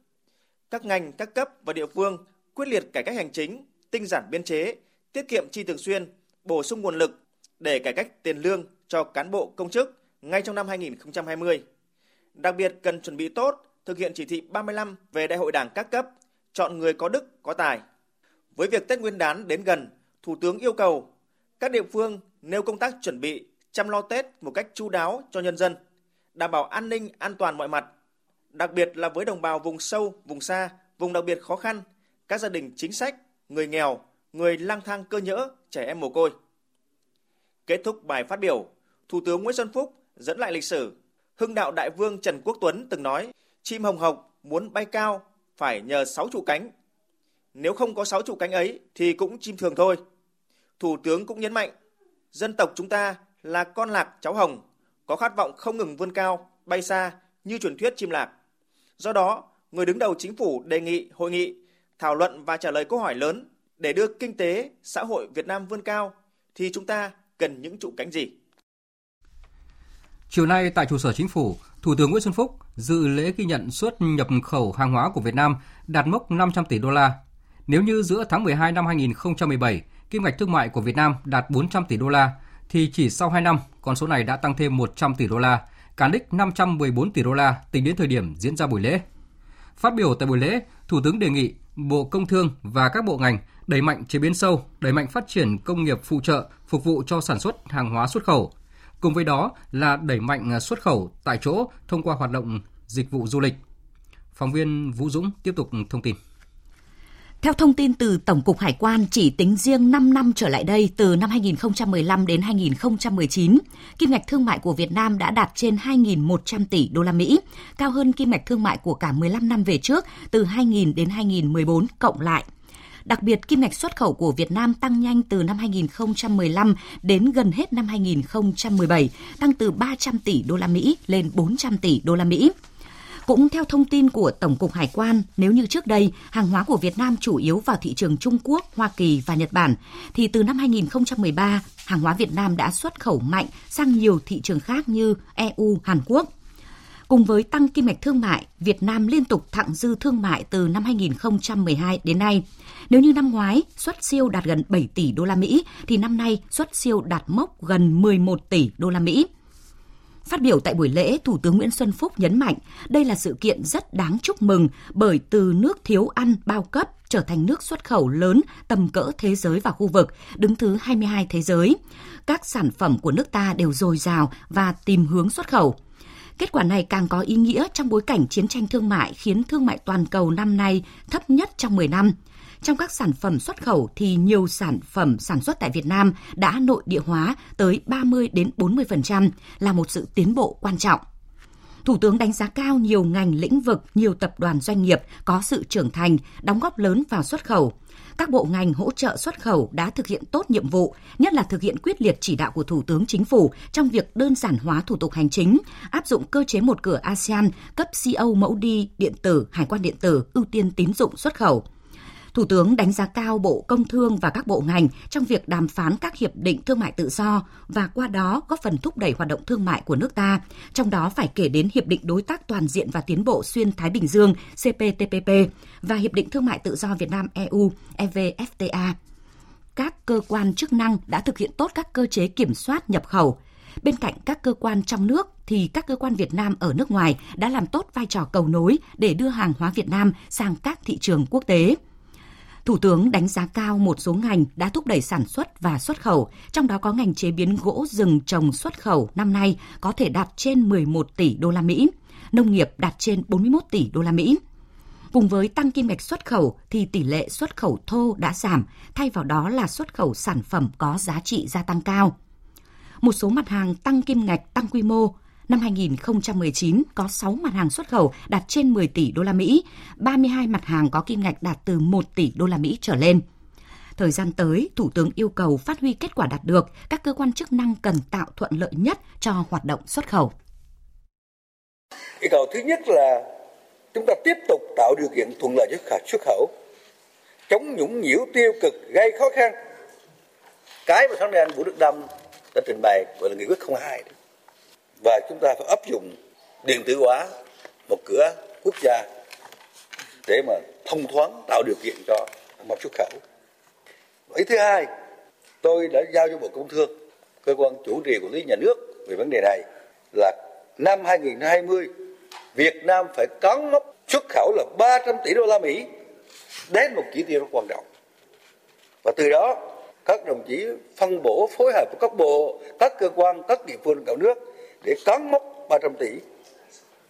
Các ngành, các cấp và địa phương quyết liệt cải cách hành chính, tinh giản biên chế, tiết kiệm chi thường xuyên, bổ sung nguồn lực để cải cách tiền lương cho cán bộ công chức ngay trong năm 2020. Đặc biệt cần chuẩn bị tốt thực hiện chỉ thị 35 về Đại hội Đảng các cấp, chọn người có đức, có tài. Với việc Tết Nguyên đán đến gần, Thủ tướng yêu cầu các địa phương nêu công tác chuẩn bị chăm lo Tết một cách chu đáo cho nhân dân, đảm bảo an ninh, an toàn mọi mặt, đặc biệt là với đồng bào vùng sâu, vùng xa, vùng đặc biệt khó khăn, các gia đình chính sách, người nghèo, người lang thang cơ nhỡ, trẻ em mồ côi. Kết thúc bài phát biểu, Thủ tướng Nguyễn Xuân Phúc dẫn lại lịch sử. Hưng đạo đại vương Trần Quốc Tuấn từng nói, chim hồng hộc muốn bay cao phải nhờ sáu trụ cánh. Nếu không có sáu trụ cánh ấy thì cũng chim thường thôi. Thủ tướng cũng nhấn mạnh, dân tộc chúng ta là con lạc cháu hồng, có khát vọng không ngừng vươn cao, bay xa như truyền thuyết chim lạc. Do đó, người đứng đầu chính phủ đề nghị hội nghị thảo luận và trả lời câu hỏi lớn để đưa kinh tế, xã hội Việt Nam vươn cao thì chúng ta cần những trụ cánh gì? Chiều nay tại trụ sở chính phủ, Thủ tướng Nguyễn Xuân Phúc dự lễ ghi nhận xuất nhập khẩu hàng hóa của Việt Nam đạt mốc 500 tỷ đô la. Nếu như giữa tháng 12 năm 2017, kim ngạch thương mại của Việt Nam đạt 400 tỷ đô la, thì chỉ sau 2 năm, con số này đã tăng thêm 100 tỷ đô la, cán đích 514 tỷ đô la tính đến thời điểm diễn ra buổi lễ. Phát biểu tại buổi lễ, Thủ tướng đề nghị Bộ Công Thương và các bộ ngành đẩy mạnh chế biến sâu, đẩy mạnh phát triển công nghiệp phụ trợ phục vụ cho sản xuất hàng hóa xuất khẩu. Cùng với đó là đẩy mạnh à, xuất khẩu tại chỗ thông qua hoạt động dịch vụ du lịch. Phóng viên Vũ Dũng tiếp tục thông tin. Theo thông tin từ Tổng cục Hải quan, chỉ tính riêng 5 năm trở lại đây, từ năm 2015 đến 2019, kim ngạch thương mại của Việt Nam đã đạt trên 2.100 tỷ đô la Mỹ, cao hơn kim ngạch thương mại của cả 15 năm về trước, từ 2000 đến 2014 cộng lại. Đặc biệt, kim ngạch xuất khẩu của Việt Nam tăng nhanh từ năm 2015 đến gần hết năm 2017, tăng từ 300 tỷ đô la Mỹ lên 400 tỷ đô la Mỹ. Cũng theo thông tin của Tổng cục Hải quan, nếu như trước đây hàng hóa của Việt Nam chủ yếu vào thị trường Trung Quốc, Hoa Kỳ và Nhật Bản, thì từ năm 2013, hàng hóa Việt Nam đã xuất khẩu mạnh sang nhiều thị trường khác như EU, Hàn Quốc. Cùng với tăng kim ngạch thương mại, Việt Nam liên tục thặng dư thương mại từ năm 2012 đến nay. Nếu như năm ngoái xuất siêu đạt gần 7 tỷ đô la Mỹ thì năm nay xuất siêu đạt mốc gần 11 tỷ đô la Mỹ. Phát biểu tại buổi lễ, Thủ tướng Nguyễn Xuân Phúc nhấn mạnh đây là sự kiện rất đáng chúc mừng bởi từ nước thiếu ăn bao cấp trở thành nước xuất khẩu lớn tầm cỡ thế giới và khu vực, đứng thứ 22 thế giới. Các sản phẩm của nước ta đều dồi dào và tìm hướng xuất khẩu. Kết quả này càng có ý nghĩa trong bối cảnh chiến tranh thương mại khiến thương mại toàn cầu năm nay thấp nhất trong 10 năm. Trong các sản phẩm xuất khẩu thì nhiều sản phẩm sản xuất tại Việt Nam đã nội địa hóa tới 30 đến 40% là một sự tiến bộ quan trọng. Thủ tướng đánh giá cao nhiều ngành lĩnh vực, nhiều tập đoàn doanh nghiệp có sự trưởng thành, đóng góp lớn vào xuất khẩu. Các bộ ngành hỗ trợ xuất khẩu đã thực hiện tốt nhiệm vụ, nhất là thực hiện quyết liệt chỉ đạo của Thủ tướng Chính phủ trong việc đơn giản hóa thủ tục hành chính, áp dụng cơ chế một cửa ASEAN, cấp CO mẫu đi điện tử, hải quan điện tử, ưu tiên tín dụng xuất khẩu – Thủ tướng đánh giá cao Bộ Công Thương và các bộ ngành trong việc đàm phán các hiệp định thương mại tự do và qua đó góp phần thúc đẩy hoạt động thương mại của nước ta, trong đó phải kể đến Hiệp định Đối tác Toàn diện và Tiến bộ Xuyên Thái Bình Dương CPTPP và Hiệp định Thương mại Tự do Việt Nam EU EVFTA. Các cơ quan chức năng đã thực hiện tốt các cơ chế kiểm soát nhập khẩu, Bên cạnh các cơ quan trong nước thì các cơ quan Việt Nam ở nước ngoài đã làm tốt vai trò cầu nối để đưa hàng hóa Việt Nam sang các thị trường quốc tế. Thủ tướng đánh giá cao một số ngành đã thúc đẩy sản xuất và xuất khẩu, trong đó có ngành chế biến gỗ rừng trồng xuất khẩu năm nay có thể đạt trên 11 tỷ đô la Mỹ, nông nghiệp đạt trên 41 tỷ đô la Mỹ. Cùng với tăng kim ngạch xuất khẩu thì tỷ lệ xuất khẩu thô đã giảm, thay vào đó là xuất khẩu sản phẩm có giá trị gia tăng cao. Một số mặt hàng tăng kim ngạch tăng quy mô Năm 2019 có 6 mặt hàng xuất khẩu đạt trên 10 tỷ đô la Mỹ, 32 mặt hàng có kim ngạch đạt từ 1 tỷ đô la Mỹ trở lên. Thời gian tới, Thủ tướng yêu cầu phát huy kết quả đạt được, các cơ quan chức năng cần tạo thuận lợi nhất cho hoạt động xuất khẩu. Yêu cầu thứ nhất là chúng ta tiếp tục tạo điều kiện thuận lợi cho xuất khẩu, chống nhũng nhiễu tiêu cực gây khó khăn. Cái mà sáng nay anh Vũ Đức Đâm đã trình bày gọi là nghị quyết 02 đấy và chúng ta phải áp dụng điện tử hóa một cửa quốc gia để mà thông thoáng tạo điều kiện cho mặt xuất khẩu. Ý thứ hai, tôi đã giao cho Bộ Công Thương, cơ quan chủ trì của lý nhà nước về vấn đề này là năm 2020 Việt Nam phải cán mốc xuất khẩu là 300 tỷ đô la Mỹ đến một chỉ tiêu rất quan trọng. Và từ đó các đồng chí phân bổ phối hợp với các bộ, các cơ quan, các địa phương cả nước để cán mốc 300 tỷ.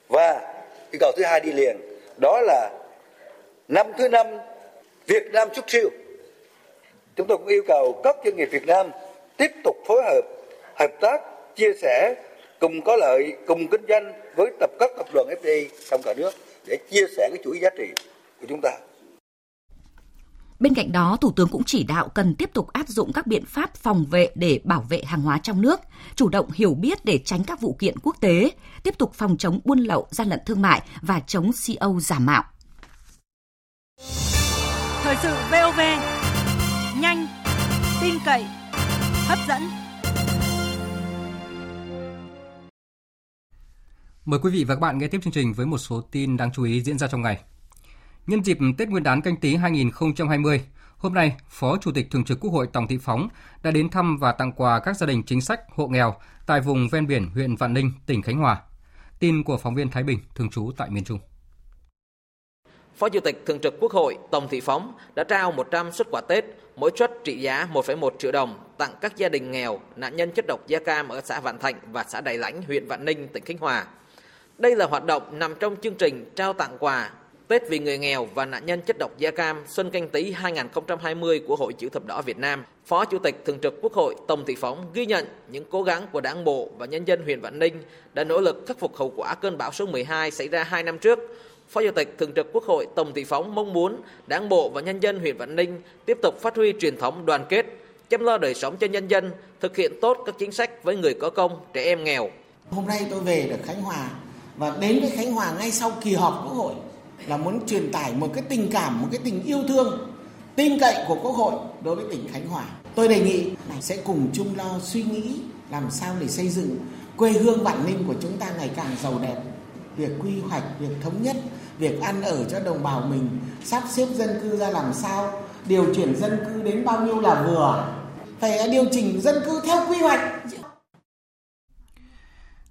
Và yêu cầu thứ hai đi liền, đó là năm thứ năm Việt Nam xuất siêu. Chúng tôi cũng yêu cầu các doanh nghiệp Việt Nam tiếp tục phối hợp, hợp tác, chia sẻ, cùng có lợi, cùng kinh doanh với tập các tập đoàn FDI trong cả nước để chia sẻ cái chuỗi giá trị của chúng ta. Bên cạnh đó, Thủ tướng cũng chỉ đạo cần tiếp tục áp dụng các biện pháp phòng vệ để bảo vệ hàng hóa trong nước, chủ động hiểu biết để tránh các vụ kiện quốc tế, tiếp tục phòng chống buôn lậu, gian lận thương mại và chống CO giả mạo. Thời sự VOV, nhanh, tin cậy, hấp dẫn. Mời quý vị và các bạn nghe tiếp chương trình với một số tin đáng chú ý diễn ra trong ngày. Nhân dịp Tết Nguyên đán canh tí 2020, hôm nay, Phó Chủ tịch Thường trực Quốc hội Tòng Thị Phóng đã đến thăm và tặng quà các gia đình chính sách hộ nghèo tại vùng ven biển huyện Vạn Ninh, tỉnh Khánh Hòa. Tin của phóng viên Thái Bình, thường trú tại miền Trung. Phó Chủ tịch Thường trực Quốc hội Tòng Thị Phóng đã trao 100 xuất quà Tết, mỗi suất trị giá 1,1 triệu đồng tặng các gia đình nghèo, nạn nhân chất độc da cam ở xã Vạn Thạnh và xã Đại Lãnh, huyện Vạn Ninh, tỉnh Khánh Hòa. Đây là hoạt động nằm trong chương trình trao tặng quà Tết vì người nghèo và nạn nhân chất độc da cam Xuân Canh Tý 2020 của Hội Chữ Thập Đỏ Việt Nam, Phó Chủ tịch Thường trực Quốc hội Tòng Thị Phóng ghi nhận những cố gắng của Đảng bộ và nhân dân huyện Vạn Ninh đã nỗ lực khắc phục hậu quả cơn bão số 12 xảy ra 2 năm trước. Phó Chủ tịch Thường trực Quốc hội Tòng Thị Phóng mong muốn Đảng bộ và nhân dân huyện Vạn Ninh tiếp tục phát huy truyền thống đoàn kết, chăm lo đời sống cho nhân dân, thực hiện tốt các chính sách với người có công, trẻ em nghèo. Hôm nay tôi về được Khánh Hòa và đến với Khánh Hòa ngay sau kỳ họp Quốc hội là muốn truyền tải một cái tình cảm, một cái tình yêu thương, tin cậy của Quốc hội đối với tỉnh Khánh Hòa. Tôi đề nghị là sẽ cùng chung lo suy nghĩ làm sao để xây dựng quê hương Vạn Ninh của chúng ta ngày càng giàu đẹp. Việc quy hoạch, việc thống nhất, việc ăn ở cho đồng bào mình, sắp xếp dân cư ra làm sao, điều chuyển dân cư đến bao nhiêu là vừa. Phải điều chỉnh dân cư theo quy hoạch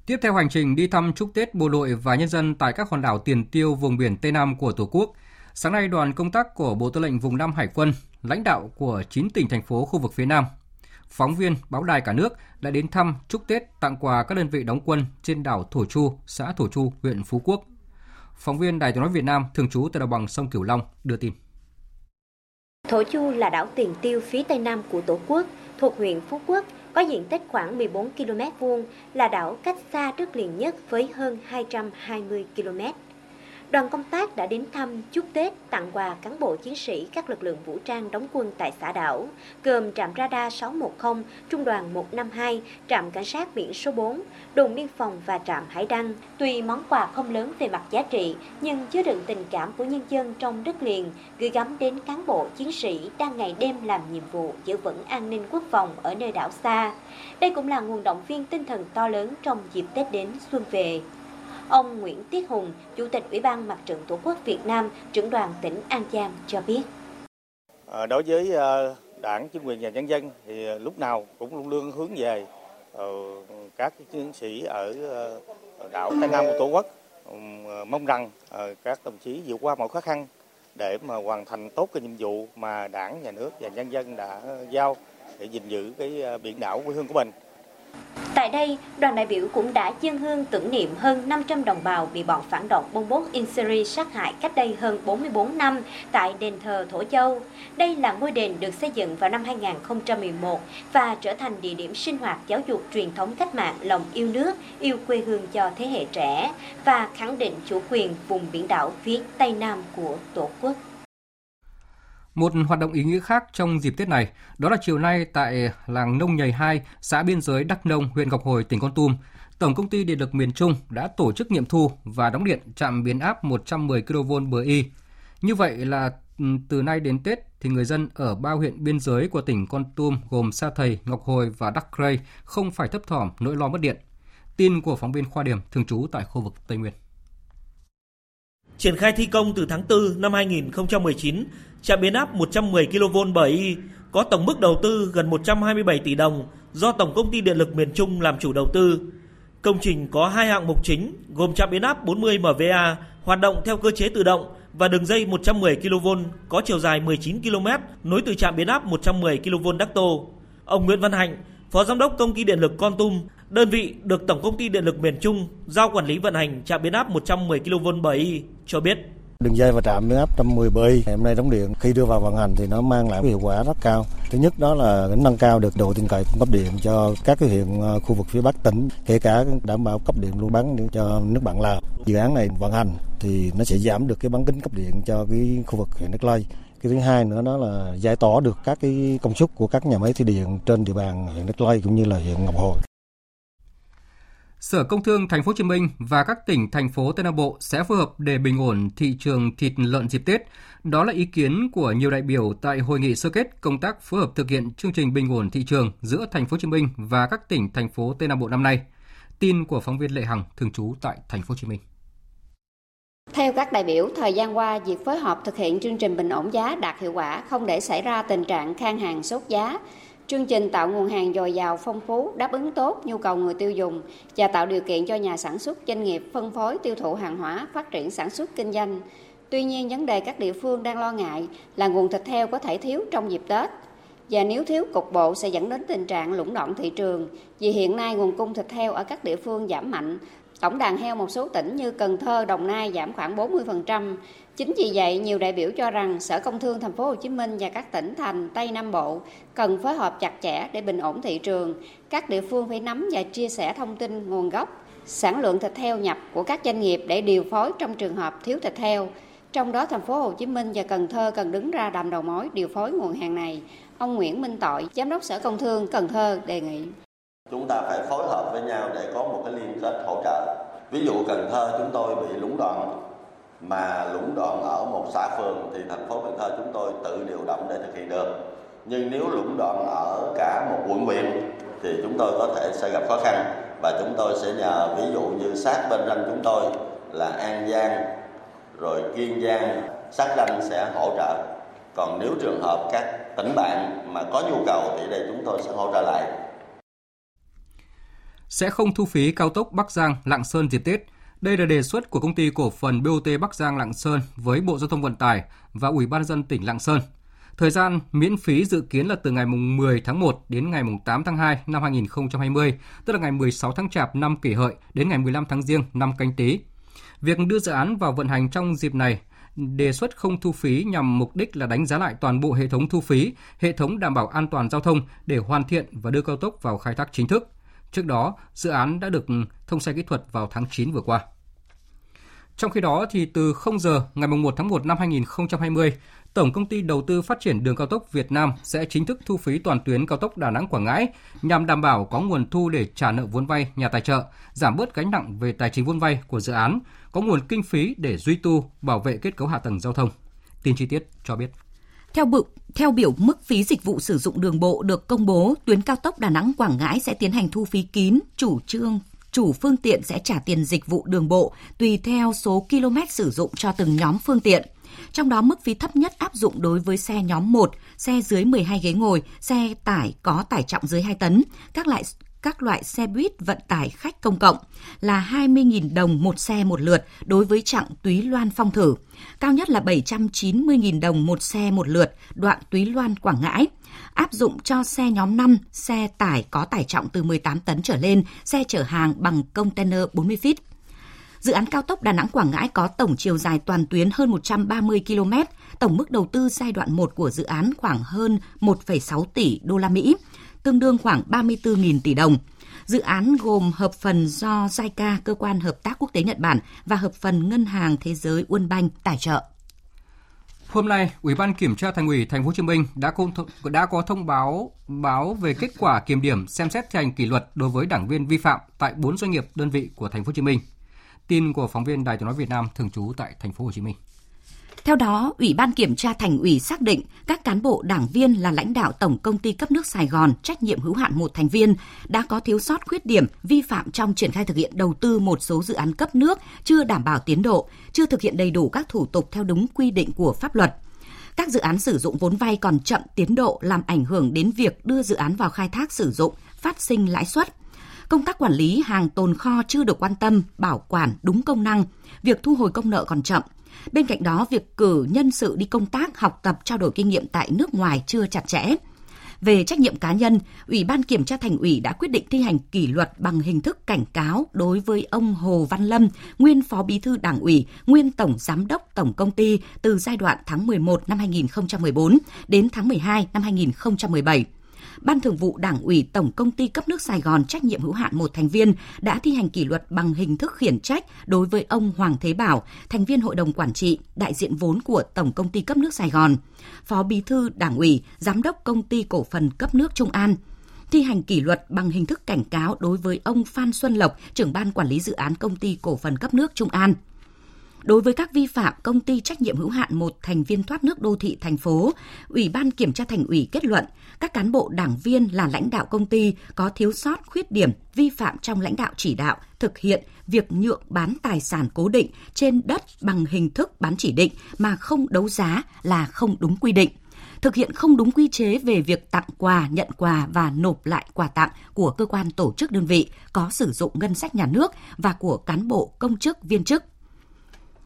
Tiếp theo hành trình đi thăm chúc Tết bộ đội và nhân dân tại các hòn đảo tiền tiêu vùng biển Tây Nam của Tổ quốc, sáng nay đoàn công tác của Bộ Tư lệnh Vùng Nam Hải quân, lãnh đạo của 9 tỉnh thành phố khu vực phía Nam, phóng viên báo đài cả nước đã đến thăm chúc Tết tặng quà các đơn vị đóng quân trên đảo Thổ Chu, xã Thổ Chu, huyện Phú Quốc. Phóng viên Đài tiếng nói Việt Nam thường trú tại đồng bằng sông Cửu Long đưa tin. Thổ Chu là đảo tiền tiêu phía tây nam của Tổ quốc, thuộc huyện Phú Quốc, có diện tích khoảng 14 km vuông, là đảo cách xa đất liền nhất với hơn 220 km đoàn công tác đã đến thăm, chúc Tết, tặng quà cán bộ chiến sĩ các lực lượng vũ trang đóng quân tại xã đảo, gồm trạm radar 610, trung đoàn 152, trạm cảnh sát biển số 4, đồn biên phòng và trạm hải đăng. Tuy món quà không lớn về mặt giá trị, nhưng chứa đựng tình cảm của nhân dân trong đất liền, gửi gắm đến cán bộ chiến sĩ đang ngày đêm làm nhiệm vụ giữ vững an ninh quốc phòng ở nơi đảo xa. Đây cũng là nguồn động viên tinh thần to lớn trong dịp Tết đến xuân về. Ông Nguyễn Tiết Hùng, Chủ tịch Ủy ban Mặt trận Tổ quốc Việt Nam, trưởng đoàn tỉnh An Giang cho biết. À, đối với à, đảng, chính quyền và nhân dân thì lúc nào cũng luôn luôn hướng về ờ, các chiến sĩ ở ờ, đảo Tây Nam của Tổ quốc. Ờ, mong rằng các đồng chí vượt qua mọi khó khăn để mà hoàn thành tốt cái nhiệm vụ mà đảng, nhà nước và nhân dân đã giao để gìn giữ cái biển đảo quê hương của mình. Tại đây, đoàn đại biểu cũng đã dân hương tưởng niệm hơn 500 đồng bào bị bọn phản động Pol Pot Inseri sát hại cách đây hơn 44 năm tại đền thờ Thổ Châu. Đây là ngôi đền được xây dựng vào năm 2011 và trở thành địa điểm sinh hoạt giáo dục truyền thống cách mạng lòng yêu nước, yêu quê hương cho thế hệ trẻ và khẳng định chủ quyền vùng biển đảo phía Tây Nam của Tổ quốc. Một hoạt động ý nghĩa khác trong dịp Tết này, đó là chiều nay tại làng Nông Nhầy 2, xã biên giới Đắk Nông, huyện Ngọc Hồi, tỉnh Con Tum, Tổng công ty Điện lực miền Trung đã tổ chức nghiệm thu và đóng điện trạm biến áp 110 kV bờ y. Như vậy là ừ, từ nay đến Tết thì người dân ở ba huyện biên giới của tỉnh Con Tum gồm Sa Thầy, Ngọc Hồi và Đắk Crây không phải thấp thỏm nỗi lo mất điện. Tin của phóng viên Khoa Điểm thường trú tại khu vực Tây Nguyên. Triển khai thi công từ tháng 4 năm 2019, trạm biến áp 110 kV bởi Y có tổng mức đầu tư gần 127 tỷ đồng do Tổng công ty Điện lực miền Trung làm chủ đầu tư. Công trình có hai hạng mục chính gồm trạm biến áp 40 MVA hoạt động theo cơ chế tự động và đường dây 110 kV có chiều dài 19 km nối từ trạm biến áp 110 kV Đắc Tô. Ông Nguyễn Văn Hạnh, Phó Giám đốc Công ty Điện lực Con Tum, đơn vị được Tổng công ty Điện lực miền Trung giao quản lý vận hành trạm biến áp 110 kV bờ Y cho biết. Đường dây và trạm biến áp 110 bơi hôm nay đóng điện khi đưa vào vận hành thì nó mang lại hiệu quả rất cao. Thứ nhất đó là nâng cao được độ tin cậy cung cấp điện cho các cái huyện ờ, khu vực phía Bắc tỉnh, kể cả đảm bảo cấp điện luôn bán cho nước bạn Lào. Dự án này vận hành thì nó sẽ giảm được cái bán kính cấp điện cho cái khu vực huyện Đắk Lây. Cái thứ hai nữa đó là giải tỏa được các cái công suất của các nhà máy thủy điện trên địa bàn huyện Đắk Lây cũng như là huyện Ngọc Hồi. Sở Công Thương Thành phố Hồ Chí Minh và các tỉnh thành phố Tây Nam Bộ sẽ phối hợp để bình ổn thị trường thịt lợn dịp Tết. Đó là ý kiến của nhiều đại biểu tại hội nghị sơ kết công tác phối hợp thực hiện chương trình bình ổn thị trường giữa Thành phố Hồ Chí Minh và các tỉnh thành phố Tây Nam Bộ năm nay. Tin của phóng viên Lệ Hằng thường trú tại Thành phố Hồ Chí Minh. Theo các đại biểu, thời gian qua, việc phối hợp thực hiện chương trình bình ổn giá đạt hiệu quả, không để xảy ra tình trạng khan hàng sốt giá, Chương trình tạo nguồn hàng dồi dào phong phú, đáp ứng tốt nhu cầu người tiêu dùng và tạo điều kiện cho nhà sản xuất doanh nghiệp phân phối tiêu thụ hàng hóa, phát triển sản xuất kinh doanh. Tuy nhiên, vấn đề các địa phương đang lo ngại là nguồn thịt heo có thể thiếu trong dịp Tết. Và nếu thiếu cục bộ sẽ dẫn đến tình trạng lũng đoạn thị trường, vì hiện nay nguồn cung thịt heo ở các địa phương giảm mạnh. Tổng đàn heo một số tỉnh như Cần Thơ, Đồng Nai giảm khoảng 40%, Chính vì vậy, nhiều đại biểu cho rằng Sở Công Thương Thành phố Hồ Chí Minh và các tỉnh thành Tây Nam Bộ cần phối hợp chặt chẽ để bình ổn thị trường. Các địa phương phải nắm và chia sẻ thông tin nguồn gốc, sản lượng thịt heo nhập của các doanh nghiệp để điều phối trong trường hợp thiếu thịt heo. Trong đó, thành phố Hồ Chí Minh và Cần Thơ cần đứng ra làm đầu mối điều phối nguồn hàng này. Ông Nguyễn Minh Tội, Giám đốc Sở Công Thương Cần Thơ đề nghị. Chúng ta phải phối hợp với nhau để có một cái liên kết hỗ trợ. Ví dụ Cần Thơ chúng tôi bị lũng đoạn mà lũng đoạn ở một xã phường thì thành phố Cần Thơ chúng tôi tự điều động để thực hiện được. Nhưng nếu lũng đoạn ở cả một quận huyện thì chúng tôi có thể sẽ gặp khó khăn. Và chúng tôi sẽ nhờ, ví dụ như sát bên ranh chúng tôi là An Giang, rồi Kiên Giang sát ranh sẽ hỗ trợ. Còn nếu trường hợp các tỉnh bạn mà có nhu cầu thì đây chúng tôi sẽ hỗ trợ lại. Sẽ không thu phí cao tốc Bắc Giang, Lạng Sơn dịp Tết đây là đề xuất của công ty cổ phần BOT Bắc Giang Lạng Sơn với Bộ Giao thông Vận tải và Ủy ban dân tỉnh Lạng Sơn. Thời gian miễn phí dự kiến là từ ngày 10 tháng 1 đến ngày 8 tháng 2 năm 2020, tức là ngày 16 tháng Chạp năm kỷ hợi đến ngày 15 tháng Giêng năm canh tí. Việc đưa dự án vào vận hành trong dịp này đề xuất không thu phí nhằm mục đích là đánh giá lại toàn bộ hệ thống thu phí, hệ thống đảm bảo an toàn giao thông để hoàn thiện và đưa cao tốc vào khai thác chính thức. Trước đó, dự án đã được thông xe kỹ thuật vào tháng 9 vừa qua. Trong khi đó, thì từ 0 giờ ngày 1 tháng 1 năm 2020, Tổng công ty Đầu tư Phát triển Đường cao tốc Việt Nam sẽ chính thức thu phí toàn tuyến cao tốc Đà Nẵng Quảng Ngãi nhằm đảm bảo có nguồn thu để trả nợ vốn vay nhà tài trợ, giảm bớt gánh nặng về tài chính vốn vay của dự án, có nguồn kinh phí để duy tu, bảo vệ kết cấu hạ tầng giao thông. Tin chi tiết cho biết. Theo bự, theo biểu mức phí dịch vụ sử dụng đường bộ được công bố, tuyến cao tốc Đà Nẵng Quảng Ngãi sẽ tiến hành thu phí kín, chủ trương chủ phương tiện sẽ trả tiền dịch vụ đường bộ tùy theo số km sử dụng cho từng nhóm phương tiện. Trong đó mức phí thấp nhất áp dụng đối với xe nhóm 1, xe dưới 12 ghế ngồi, xe tải có tải trọng dưới 2 tấn, các loại các loại xe buýt vận tải khách công cộng là 20.000 đồng một xe một lượt đối với chặng Túy Loan Phong Thử, cao nhất là 790.000 đồng một xe một lượt đoạn Túy Loan Quảng Ngãi, áp dụng cho xe nhóm 5, xe tải có tải trọng từ 18 tấn trở lên, xe chở hàng bằng container 40 feet. Dự án cao tốc Đà Nẵng Quảng Ngãi có tổng chiều dài toàn tuyến hơn 130 km, tổng mức đầu tư giai đoạn 1 của dự án khoảng hơn 1,6 tỷ đô la Mỹ, tương đương khoảng 34.000 tỷ đồng. Dự án gồm hợp phần do JICA, cơ quan hợp tác quốc tế Nhật Bản và hợp phần Ngân hàng Thế giới World Bank tài trợ. Hôm nay, Ủy ban Kiểm tra Thành ủy Thành phố Hồ Chí Minh đã có, đã có thông báo báo về kết quả kiểm điểm xem xét thi hành kỷ luật đối với đảng viên vi phạm tại 4 doanh nghiệp đơn vị của Thành phố Hồ Chí Minh. Tin của phóng viên Đài Tiếng nói Việt Nam thường trú tại Thành phố Hồ Chí Minh. Theo đó, Ủy ban Kiểm tra Thành ủy xác định các cán bộ đảng viên là lãnh đạo Tổng Công ty Cấp nước Sài Gòn trách nhiệm hữu hạn một thành viên đã có thiếu sót khuyết điểm vi phạm trong triển khai thực hiện đầu tư một số dự án cấp nước chưa đảm bảo tiến độ, chưa thực hiện đầy đủ các thủ tục theo đúng quy định của pháp luật. Các dự án sử dụng vốn vay còn chậm tiến độ làm ảnh hưởng đến việc đưa dự án vào khai thác sử dụng, phát sinh lãi suất. Công tác quản lý hàng tồn kho chưa được quan tâm, bảo quản đúng công năng, việc thu hồi công nợ còn chậm – Bên cạnh đó, việc cử nhân sự đi công tác, học tập, trao đổi kinh nghiệm tại nước ngoài chưa chặt chẽ. Về trách nhiệm cá nhân, Ủy ban Kiểm tra Thành ủy đã quyết định thi hành kỷ luật bằng hình thức cảnh cáo đối với ông Hồ Văn Lâm, nguyên Phó Bí thư Đảng ủy, nguyên Tổng Giám đốc Tổng Công ty từ giai đoạn tháng 11 năm 2014 đến tháng 12 năm 2017. Ban Thường vụ Đảng ủy Tổng Công ty Cấp nước Sài Gòn trách nhiệm hữu hạn một thành viên đã thi hành kỷ luật bằng hình thức khiển trách đối với ông Hoàng Thế Bảo, thành viên hội đồng quản trị, đại diện vốn của Tổng Công ty Cấp nước Sài Gòn, Phó Bí thư Đảng ủy, Giám đốc Công ty Cổ phần Cấp nước Trung An, thi hành kỷ luật bằng hình thức cảnh cáo đối với ông Phan Xuân Lộc, trưởng ban quản lý dự án công ty cổ phần cấp nước Trung An. Đối với các vi phạm công ty trách nhiệm hữu hạn một thành viên thoát nước đô thị thành phố, Ủy ban Kiểm tra Thành ủy kết luận các cán bộ đảng viên là lãnh đạo công ty có thiếu sót khuyết điểm vi phạm trong lãnh đạo chỉ đạo thực hiện việc nhượng bán tài sản cố định trên đất bằng hình thức bán chỉ định mà không đấu giá là không đúng quy định. Thực hiện không đúng quy chế về việc tặng quà, nhận quà và nộp lại quà tặng của cơ quan tổ chức đơn vị có sử dụng ngân sách nhà nước và của cán bộ công chức viên chức.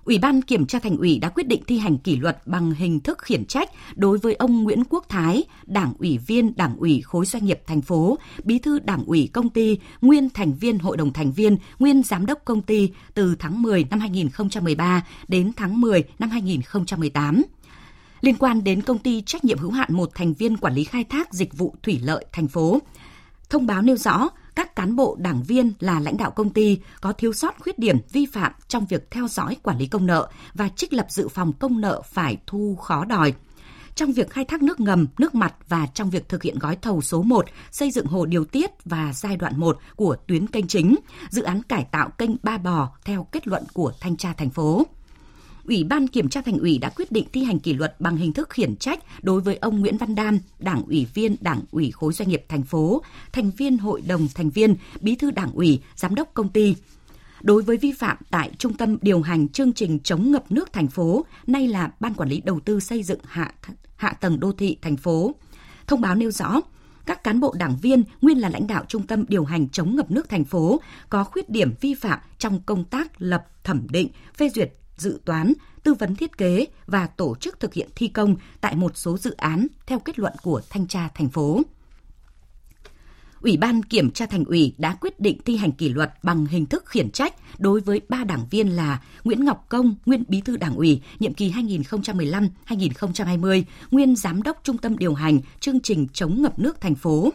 Ủy ban Kiểm tra Thành ủy đã quyết định thi hành kỷ luật bằng hình thức khiển trách đối với ông Nguyễn Quốc Thái, Đảng ủy viên Đảng ủy khối doanh nghiệp thành phố, Bí thư Đảng ủy công ty, nguyên thành viên Hội đồng thành viên, nguyên giám đốc công ty từ tháng 10 năm 2013 đến tháng 10 năm 2018 liên quan đến công ty trách nhiệm hữu hạn một thành viên quản lý khai thác dịch vụ thủy lợi thành phố. Thông báo nêu rõ, các cán bộ đảng viên là lãnh đạo công ty có thiếu sót khuyết điểm vi phạm trong việc theo dõi quản lý công nợ và trích lập dự phòng công nợ phải thu khó đòi trong việc khai thác nước ngầm, nước mặt và trong việc thực hiện gói thầu số 1 xây dựng hồ điều tiết và giai đoạn 1 của tuyến kênh chính, dự án cải tạo kênh Ba Bò theo kết luận của thanh tra thành phố. Ủy ban Kiểm tra Thành ủy đã quyết định thi hành kỷ luật bằng hình thức khiển trách đối với ông Nguyễn Văn Đam, Đảng ủy viên Đảng ủy khối doanh nghiệp thành phố, thành viên hội đồng thành viên, bí thư Đảng ủy, giám đốc công ty. Đối với vi phạm tại Trung tâm điều hành chương trình chống ngập nước thành phố, nay là Ban quản lý đầu tư xây dựng hạ hạ tầng đô thị thành phố. Thông báo nêu rõ, các cán bộ đảng viên nguyên là lãnh đạo trung tâm điều hành chống ngập nước thành phố có khuyết điểm vi phạm trong công tác lập thẩm định, phê duyệt dự toán, tư vấn thiết kế và tổ chức thực hiện thi công tại một số dự án theo kết luận của thanh tra thành phố. Ủy ban Kiểm tra Thành ủy đã quyết định thi hành kỷ luật bằng hình thức khiển trách đối với ba đảng viên là Nguyễn Ngọc Công, nguyên Bí thư Đảng ủy, nhiệm kỳ 2015-2020, nguyên Giám đốc Trung tâm điều hành chương trình chống ngập nước thành phố,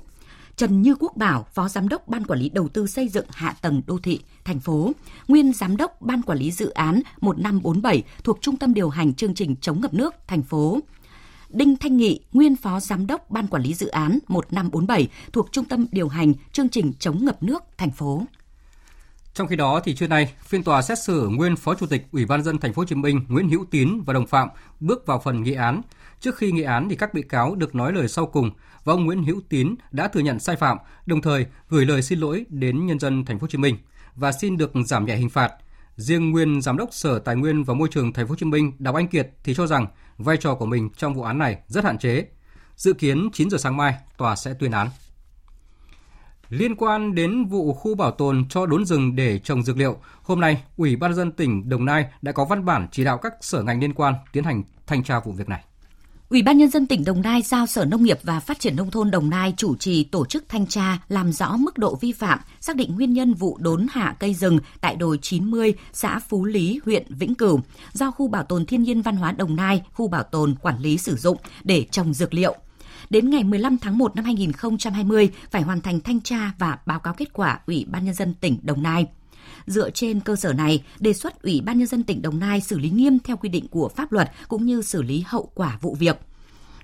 Trần Như Quốc Bảo, Phó Giám đốc Ban Quản lý Đầu tư xây dựng hạ tầng đô thị thành phố, nguyên Giám đốc Ban Quản lý Dự án 1547 thuộc Trung tâm điều hành chương trình chống ngập nước thành phố. Đinh Thanh Nghị, nguyên Phó Giám đốc Ban Quản lý Dự án 1547 thuộc Trung tâm điều hành chương trình chống ngập nước thành phố. Trong khi đó thì trưa nay, phiên tòa xét xử nguyên Phó Chủ tịch Ủy ban dân thành phố Hồ Chí Minh Nguyễn Hữu Tín và đồng phạm bước vào phần nghị án. Trước khi nghị án thì các bị cáo được nói lời sau cùng và ông Nguyễn Hữu Tín đã thừa nhận sai phạm, đồng thời gửi lời xin lỗi đến nhân dân thành phố Hồ Chí Minh và xin được giảm nhẹ hình phạt. Riêng nguyên giám đốc Sở Tài nguyên và Môi trường thành phố Hồ Chí Minh Đào Anh Kiệt thì cho rằng vai trò của mình trong vụ án này rất hạn chế. Dự kiến 9 giờ sáng mai, tòa sẽ tuyên án. Liên quan đến vụ khu bảo tồn cho đốn rừng để trồng dược liệu, hôm nay, Ủy ban dân tỉnh Đồng Nai đã có văn bản chỉ đạo các sở ngành liên quan tiến hành thanh tra vụ việc này. Ủy ban nhân dân tỉnh Đồng Nai giao Sở Nông nghiệp và Phát triển nông thôn Đồng Nai chủ trì tổ chức thanh tra, làm rõ mức độ vi phạm, xác định nguyên nhân vụ đốn hạ cây rừng tại đồi 90, xã Phú Lý, huyện Vĩnh Cửu, do khu bảo tồn thiên nhiên văn hóa Đồng Nai, khu bảo tồn quản lý sử dụng để trồng dược liệu. Đến ngày 15 tháng 1 năm 2020 phải hoàn thành thanh tra và báo cáo kết quả Ủy ban nhân dân tỉnh Đồng Nai. Dựa trên cơ sở này, đề xuất Ủy ban nhân dân tỉnh Đồng Nai xử lý nghiêm theo quy định của pháp luật cũng như xử lý hậu quả vụ việc.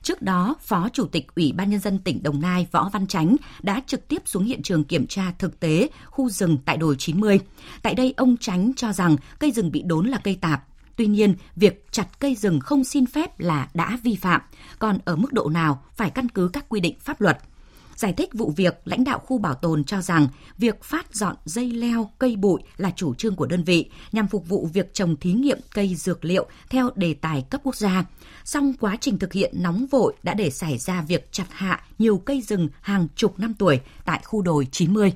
Trước đó, Phó Chủ tịch Ủy ban Nhân dân tỉnh Đồng Nai Võ Văn Chánh đã trực tiếp xuống hiện trường kiểm tra thực tế khu rừng tại đồi 90. Tại đây, ông Chánh cho rằng cây rừng bị đốn là cây tạp. Tuy nhiên, việc chặt cây rừng không xin phép là đã vi phạm, còn ở mức độ nào phải căn cứ các quy định pháp luật. Giải thích vụ việc, lãnh đạo khu bảo tồn cho rằng việc phát dọn dây leo, cây bụi là chủ trương của đơn vị nhằm phục vụ việc trồng thí nghiệm cây dược liệu theo đề tài cấp quốc gia. Song quá trình thực hiện nóng vội đã để xảy ra việc chặt hạ nhiều cây rừng hàng chục năm tuổi tại khu đồi 90.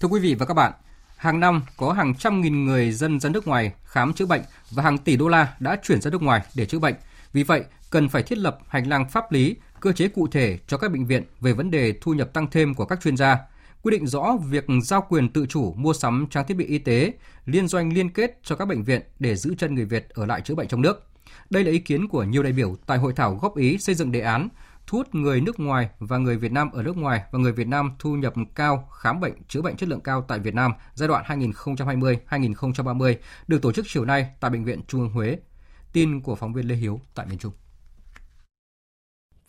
Thưa quý vị và các bạn, hàng năm có hàng trăm nghìn người dân ra nước ngoài khám chữa bệnh và hàng tỷ đô la đã chuyển ra nước ngoài để chữa bệnh. Vì vậy, cần phải thiết lập hành lang pháp lý cơ chế cụ thể cho các bệnh viện về vấn đề thu nhập tăng thêm của các chuyên gia, quy định rõ việc giao quyền tự chủ mua sắm trang thiết bị y tế, liên doanh liên kết cho các bệnh viện để giữ chân người Việt ở lại chữa bệnh trong nước. Đây là ý kiến của nhiều đại biểu tại hội thảo góp ý xây dựng đề án thu hút người nước ngoài và người Việt Nam ở nước ngoài và người Việt Nam thu nhập cao khám bệnh chữa bệnh chất lượng cao tại Việt Nam giai đoạn 2020-2030 được tổ chức chiều nay tại bệnh viện Trung ương Huế. Tin của phóng viên Lê Hiếu tại miền Trung.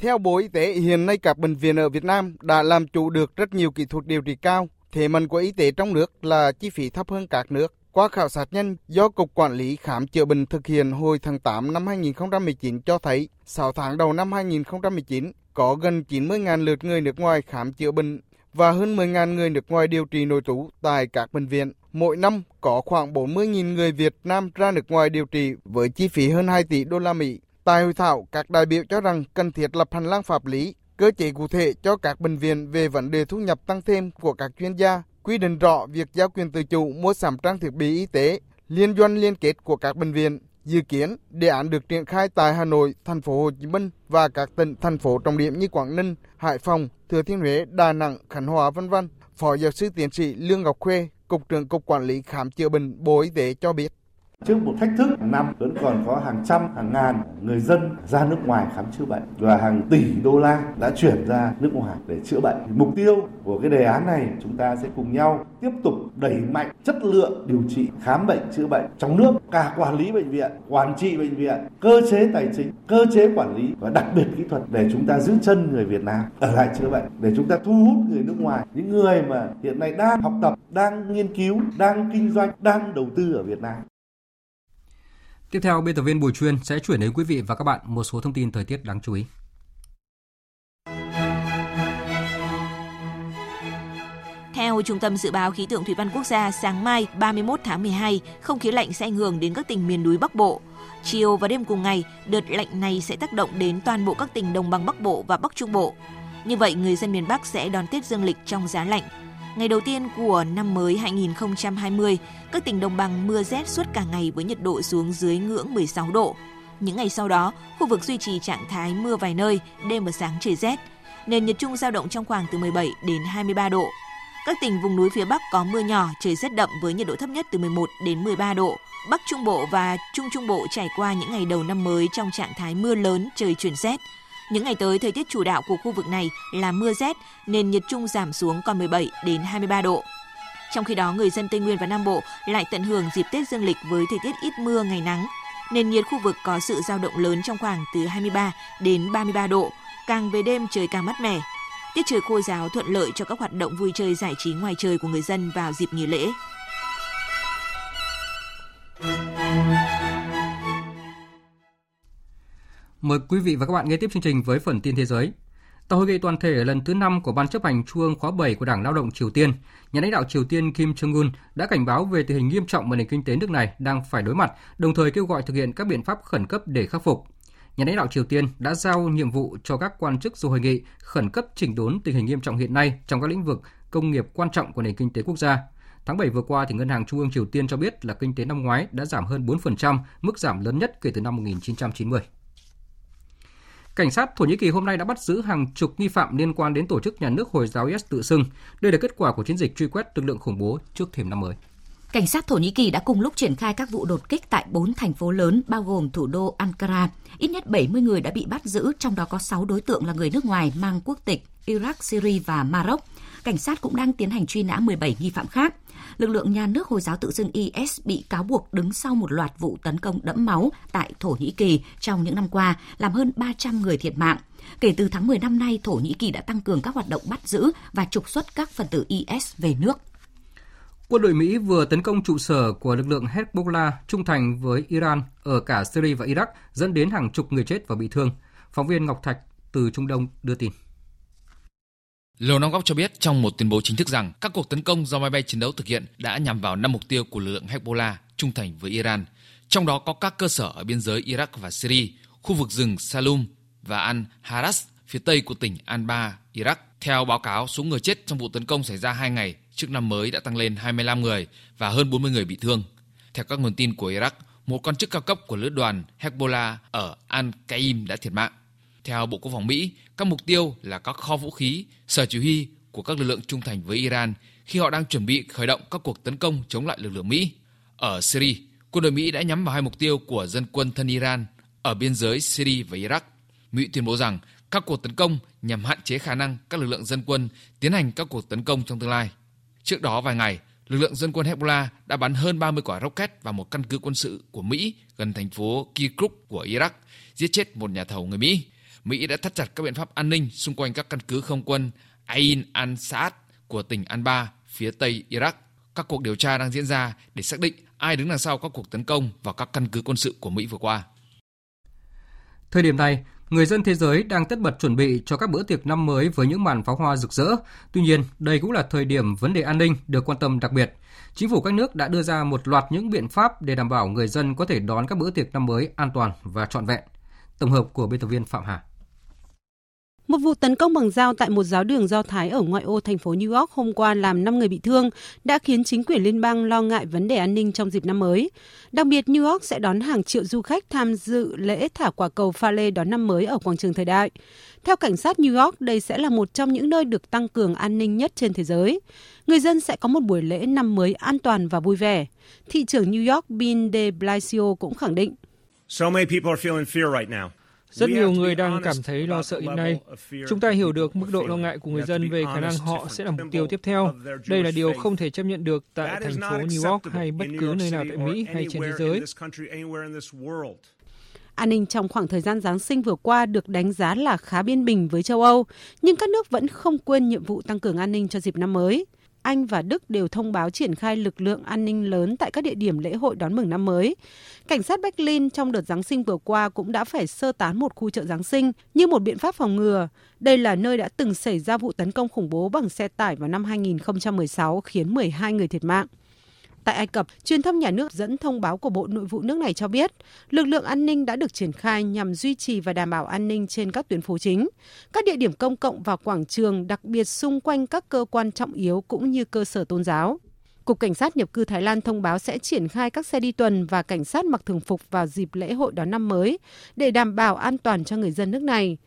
Theo Bộ Y tế, hiện nay các bệnh viện ở Việt Nam đã làm chủ được rất nhiều kỹ thuật điều trị cao. Thế mạnh của y tế trong nước là chi phí thấp hơn các nước. Qua khảo sát nhanh do Cục Quản lý Khám chữa bệnh thực hiện hồi tháng 8 năm 2019 cho thấy, 6 tháng đầu năm 2019 có gần 90.000 lượt người nước ngoài khám chữa bệnh và hơn 10.000 người nước ngoài điều trị nội trú tại các bệnh viện. Mỗi năm có khoảng 40.000 người Việt Nam ra nước ngoài điều trị với chi phí hơn 2 tỷ đô la Mỹ. Tại hội thảo, các đại biểu cho rằng cần thiết lập hành lang pháp lý, cơ chế cụ thể cho các bệnh viện về vấn đề thu nhập tăng thêm của các chuyên gia, quy định rõ việc giao quyền tự chủ mua sắm trang thiết bị y tế, liên doanh liên kết của các bệnh viện. Dự kiến, đề án được triển khai tại Hà Nội, thành phố Hồ Chí Minh và các tỉnh thành phố trọng điểm như Quảng Ninh, Hải Phòng, Thừa Thiên Huế, Đà Nẵng, Khánh Hòa vân vân. Phó giáo sư tiến sĩ Lương Ngọc Khuê, Cục trưởng Cục Quản lý Khám chữa bệnh Bộ Y tế cho biết. Trước một thách thức năm vẫn còn có hàng trăm, hàng ngàn người dân ra nước ngoài khám chữa bệnh và hàng tỷ đô la đã chuyển ra nước ngoài để chữa bệnh. Mục tiêu của cái đề án này chúng ta sẽ cùng nhau tiếp tục đẩy mạnh chất lượng điều trị khám bệnh chữa bệnh trong nước, cả quản lý bệnh viện, quản trị bệnh viện, cơ chế tài chính, cơ chế quản lý và đặc biệt kỹ thuật để chúng ta giữ chân người Việt Nam ở lại chữa bệnh, để chúng ta thu hút người nước ngoài, những người mà hiện nay đang học tập, đang nghiên cứu, đang kinh doanh, đang đầu tư ở Việt Nam. Tiếp theo, biên tập viên Bùi Chuyên sẽ chuyển đến quý vị và các bạn một số thông tin thời tiết đáng chú ý. Theo Trung tâm Dự báo Khí tượng Thủy văn Quốc gia, sáng mai 31 tháng 12, không khí lạnh sẽ ảnh hưởng đến các tỉnh miền núi Bắc Bộ. Chiều và đêm cùng ngày, đợt lạnh này sẽ tác động đến toàn bộ các tỉnh đồng bằng Bắc Bộ và Bắc Trung Bộ. Như vậy, người dân miền Bắc sẽ đón Tết dương lịch trong giá lạnh. Ngày đầu tiên của năm mới 2020, các tỉnh đồng bằng mưa rét suốt cả ngày với nhiệt độ xuống dưới ngưỡng 16 độ. Những ngày sau đó, khu vực duy trì trạng thái mưa vài nơi, đêm và sáng trời rét. Nền nhiệt trung giao động trong khoảng từ 17 đến 23 độ. Các tỉnh vùng núi phía Bắc có mưa nhỏ, trời rét đậm với nhiệt độ thấp nhất từ 11 đến 13 độ. Bắc Trung Bộ và Trung Trung Bộ trải qua những ngày đầu năm mới trong trạng thái mưa lớn, trời chuyển rét. Những ngày tới, thời tiết chủ đạo của khu vực này là mưa rét, nên nhiệt trung giảm xuống còn 17 đến 23 độ. Trong khi đó, người dân Tây Nguyên và Nam Bộ lại tận hưởng dịp Tết dương lịch với thời tiết ít mưa, ngày nắng. Nền nhiệt khu vực có sự dao động lớn trong khoảng từ 23 đến 33 độ, càng về đêm trời càng mát mẻ. Tiết trời khô giáo thuận lợi cho các hoạt động vui chơi giải trí ngoài trời của người dân vào dịp nghỉ lễ. Mời quý vị và các bạn nghe tiếp chương trình với phần tin thế giới. Tại hội nghị toàn thể lần thứ 5 của Ban chấp hành Trung ương khóa 7 của Đảng Lao động Triều Tiên, nhà lãnh đạo Triều Tiên Kim Jong-un đã cảnh báo về tình hình nghiêm trọng mà nền kinh tế nước này đang phải đối mặt, đồng thời kêu gọi thực hiện các biện pháp khẩn cấp để khắc phục. Nhà lãnh đạo Triều Tiên đã giao nhiệm vụ cho các quan chức dù hội nghị khẩn cấp chỉnh đốn tình hình nghiêm trọng hiện nay trong các lĩnh vực công nghiệp quan trọng của nền kinh tế quốc gia. Tháng 7 vừa qua, thì Ngân hàng Trung ương Triều Tiên cho biết là kinh tế năm ngoái đã giảm hơn 4%, mức giảm lớn nhất kể từ năm 1990. Cảnh sát Thổ Nhĩ Kỳ hôm nay đã bắt giữ hàng chục nghi phạm liên quan đến tổ chức nhà nước Hồi giáo IS tự xưng. Đây là kết quả của chiến dịch truy quét lực lượng khủng bố trước thềm năm mới. Cảnh sát Thổ Nhĩ Kỳ đã cùng lúc triển khai các vụ đột kích tại 4 thành phố lớn bao gồm thủ đô Ankara. Ít nhất 70 người đã bị bắt giữ, trong đó có 6 đối tượng là người nước ngoài mang quốc tịch Iraq, Syria và Maroc. Cảnh sát cũng đang tiến hành truy nã 17 nghi phạm khác. Lực lượng nhà nước Hồi giáo tự xưng IS bị cáo buộc đứng sau một loạt vụ tấn công đẫm máu tại Thổ Nhĩ Kỳ trong những năm qua, làm hơn 300 người thiệt mạng. Kể từ tháng 10 năm nay, Thổ Nhĩ Kỳ đã tăng cường các hoạt động bắt giữ và trục xuất các phần tử IS về nước. Quân đội Mỹ vừa tấn công trụ sở của lực lượng Hezbollah trung thành với Iran ở cả Syria và Iraq, dẫn đến hàng chục người chết và bị thương. Phóng viên Ngọc Thạch từ Trung Đông đưa tin. Lầu Năm Góc cho biết trong một tuyên bố chính thức rằng các cuộc tấn công do máy bay chiến đấu thực hiện đã nhằm vào năm mục tiêu của lực lượng Hezbollah trung thành với Iran, trong đó có các cơ sở ở biên giới Iraq và Syria, khu vực rừng Salum và Al-Haras phía tây của tỉnh Anbar, Iraq. Theo báo cáo, số người chết trong vụ tấn công xảy ra hai ngày trước năm mới đã tăng lên 25 người và hơn 40 người bị thương. Theo các nguồn tin của Iraq, một quan chức cao cấp của lữ đoàn Hezbollah ở Al-Qaim đã thiệt mạng. Theo Bộ Quốc phòng Mỹ, các mục tiêu là các kho vũ khí, sở chỉ huy của các lực lượng trung thành với Iran khi họ đang chuẩn bị khởi động các cuộc tấn công chống lại lực lượng Mỹ. Ở Syria, quân đội Mỹ đã nhắm vào hai mục tiêu của dân quân thân Iran ở biên giới Syria và Iraq. Mỹ tuyên bố rằng các cuộc tấn công nhằm hạn chế khả năng các lực lượng dân quân tiến hành các cuộc tấn công trong tương lai. Trước đó vài ngày, lực lượng dân quân Hezbollah đã bắn hơn 30 quả rocket vào một căn cứ quân sự của Mỹ gần thành phố Kirkuk của Iraq, giết chết một nhà thầu người Mỹ. Mỹ đã thắt chặt các biện pháp an ninh xung quanh các căn cứ không quân Ain al-Saad của tỉnh Anbar, phía tây Iraq. Các cuộc điều tra đang diễn ra để xác định ai đứng đằng sau các cuộc tấn công vào các căn cứ quân sự của Mỹ vừa qua. Thời điểm này, người dân thế giới đang tất bật chuẩn bị cho các bữa tiệc năm mới với những màn pháo hoa rực rỡ. Tuy nhiên, đây cũng là thời điểm vấn đề an ninh được quan tâm đặc biệt. Chính phủ các nước đã đưa ra một loạt những biện pháp để đảm bảo người dân có thể đón các bữa tiệc năm mới an toàn và trọn vẹn. Tổng hợp của biên tập viên Phạm Hà. Một vụ tấn công bằng dao tại một giáo đường Do Thái ở ngoại ô thành phố New York hôm qua làm 5 người bị thương đã khiến chính quyền liên bang lo ngại vấn đề an ninh trong dịp năm mới. Đặc biệt, New York sẽ đón hàng triệu du khách tham dự lễ thả quả cầu pha lê đón năm mới ở quảng trường thời đại. Theo cảnh sát New York, đây sẽ là một trong những nơi được tăng cường an ninh nhất trên thế giới. Người dân sẽ có một buổi lễ năm mới an toàn và vui vẻ. Thị trưởng New York Bill de Blasio cũng khẳng định. So many people are feeling fear right now. Rất nhiều người đang cảm thấy lo sợ hiện nay. Chúng ta hiểu được mức độ lo ngại của người dân về khả năng họ sẽ là mục tiêu tiếp theo. Đây là điều không thể chấp nhận được tại thành phố New York hay bất cứ nơi nào tại Mỹ hay trên thế giới. An ninh trong khoảng thời gian Giáng sinh vừa qua được đánh giá là khá biên bình với châu Âu, nhưng các nước vẫn không quên nhiệm vụ tăng cường an ninh cho dịp năm mới. Anh và Đức đều thông báo triển khai lực lượng an ninh lớn tại các địa điểm lễ hội đón mừng năm mới. Cảnh sát Berlin trong đợt Giáng sinh vừa qua cũng đã phải sơ tán một khu chợ Giáng sinh như một biện pháp phòng ngừa. Đây là nơi đã từng xảy ra vụ tấn công khủng bố bằng xe tải vào năm 2016 khiến 12 người thiệt mạng. Tại Ai Cập, truyền thông nhà nước dẫn thông báo của Bộ Nội vụ nước này cho biết, lực lượng an ninh đã được triển khai nhằm duy trì và đảm bảo an ninh trên các tuyến phố chính, các địa điểm công cộng và quảng trường, đặc biệt xung quanh các cơ quan trọng yếu cũng như cơ sở tôn giáo. Cục Cảnh sát nhập cư Thái Lan thông báo sẽ triển khai các xe đi tuần và cảnh sát mặc thường phục vào dịp lễ hội đón năm mới để đảm bảo an toàn cho người dân nước này.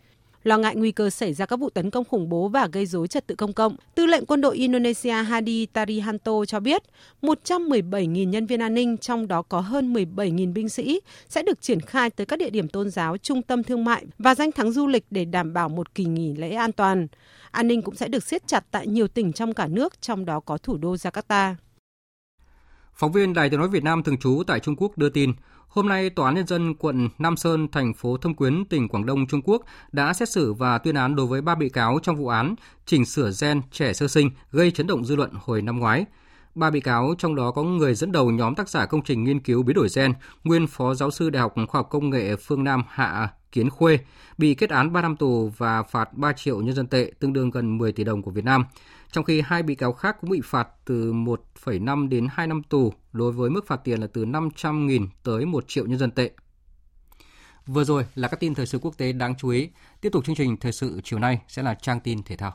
Lo ngại nguy cơ xảy ra các vụ tấn công khủng bố và gây dối trật tự công cộng, Tư lệnh quân đội Indonesia Hadi Tarihanto cho biết 117.000 nhân viên an ninh, trong đó có hơn 17.000 binh sĩ, sẽ được triển khai tới các địa điểm tôn giáo, trung tâm thương mại và danh thắng du lịch để đảm bảo một kỳ nghỉ lễ an toàn. An ninh cũng sẽ được siết chặt tại nhiều tỉnh trong cả nước, trong đó có thủ đô Jakarta. Phóng viên Đài Tiếng nói Việt Nam thường trú tại Trung Quốc đưa tin, hôm nay Tòa án Nhân dân quận Nam Sơn, thành phố Thâm Quyến, tỉnh Quảng Đông, Trung Quốc đã xét xử và tuyên án đối với ba bị cáo trong vụ án chỉnh sửa gen trẻ sơ sinh gây chấn động dư luận hồi năm ngoái. Ba bị cáo trong đó có người dẫn đầu nhóm tác giả công trình nghiên cứu biến đổi gen, nguyên phó giáo sư Đại học Khoa học Công nghệ Phương Nam Hạ Kiến Khuê, bị kết án 3 năm tù và phạt 3 triệu nhân dân tệ, tương đương gần 10 tỷ đồng của Việt Nam trong khi hai bị cáo khác cũng bị phạt từ 1,5 đến 2 năm tù đối với mức phạt tiền là từ 500.000 tới 1 triệu nhân dân tệ. Vừa rồi là các tin thời sự quốc tế đáng chú ý. Tiếp tục chương trình thời sự chiều nay sẽ là trang tin thể thao.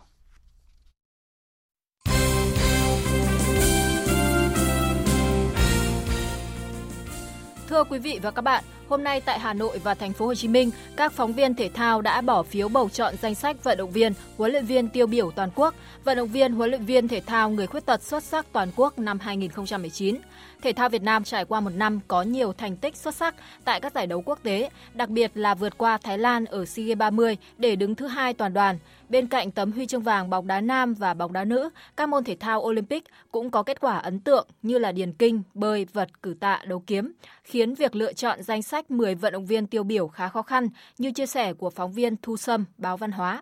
Thưa quý vị và các bạn, hôm nay tại Hà Nội và thành phố Hồ Chí Minh, các phóng viên thể thao đã bỏ phiếu bầu chọn danh sách vận động viên, huấn luyện viên tiêu biểu toàn quốc, vận động viên huấn luyện viên thể thao người khuyết tật xuất sắc toàn quốc năm 2019. Thể thao Việt Nam trải qua một năm có nhiều thành tích xuất sắc tại các giải đấu quốc tế, đặc biệt là vượt qua Thái Lan ở SEA Games 30 để đứng thứ hai toàn đoàn. Bên cạnh tấm huy chương vàng bóng đá nam và bóng đá nữ, các môn thể thao Olympic cũng có kết quả ấn tượng như là điền kinh, bơi, vật, cử tạ, đấu kiếm, khiến việc lựa chọn danh sách 10 vận động viên tiêu biểu khá khó khăn, như chia sẻ của phóng viên Thu Sâm, báo Văn hóa.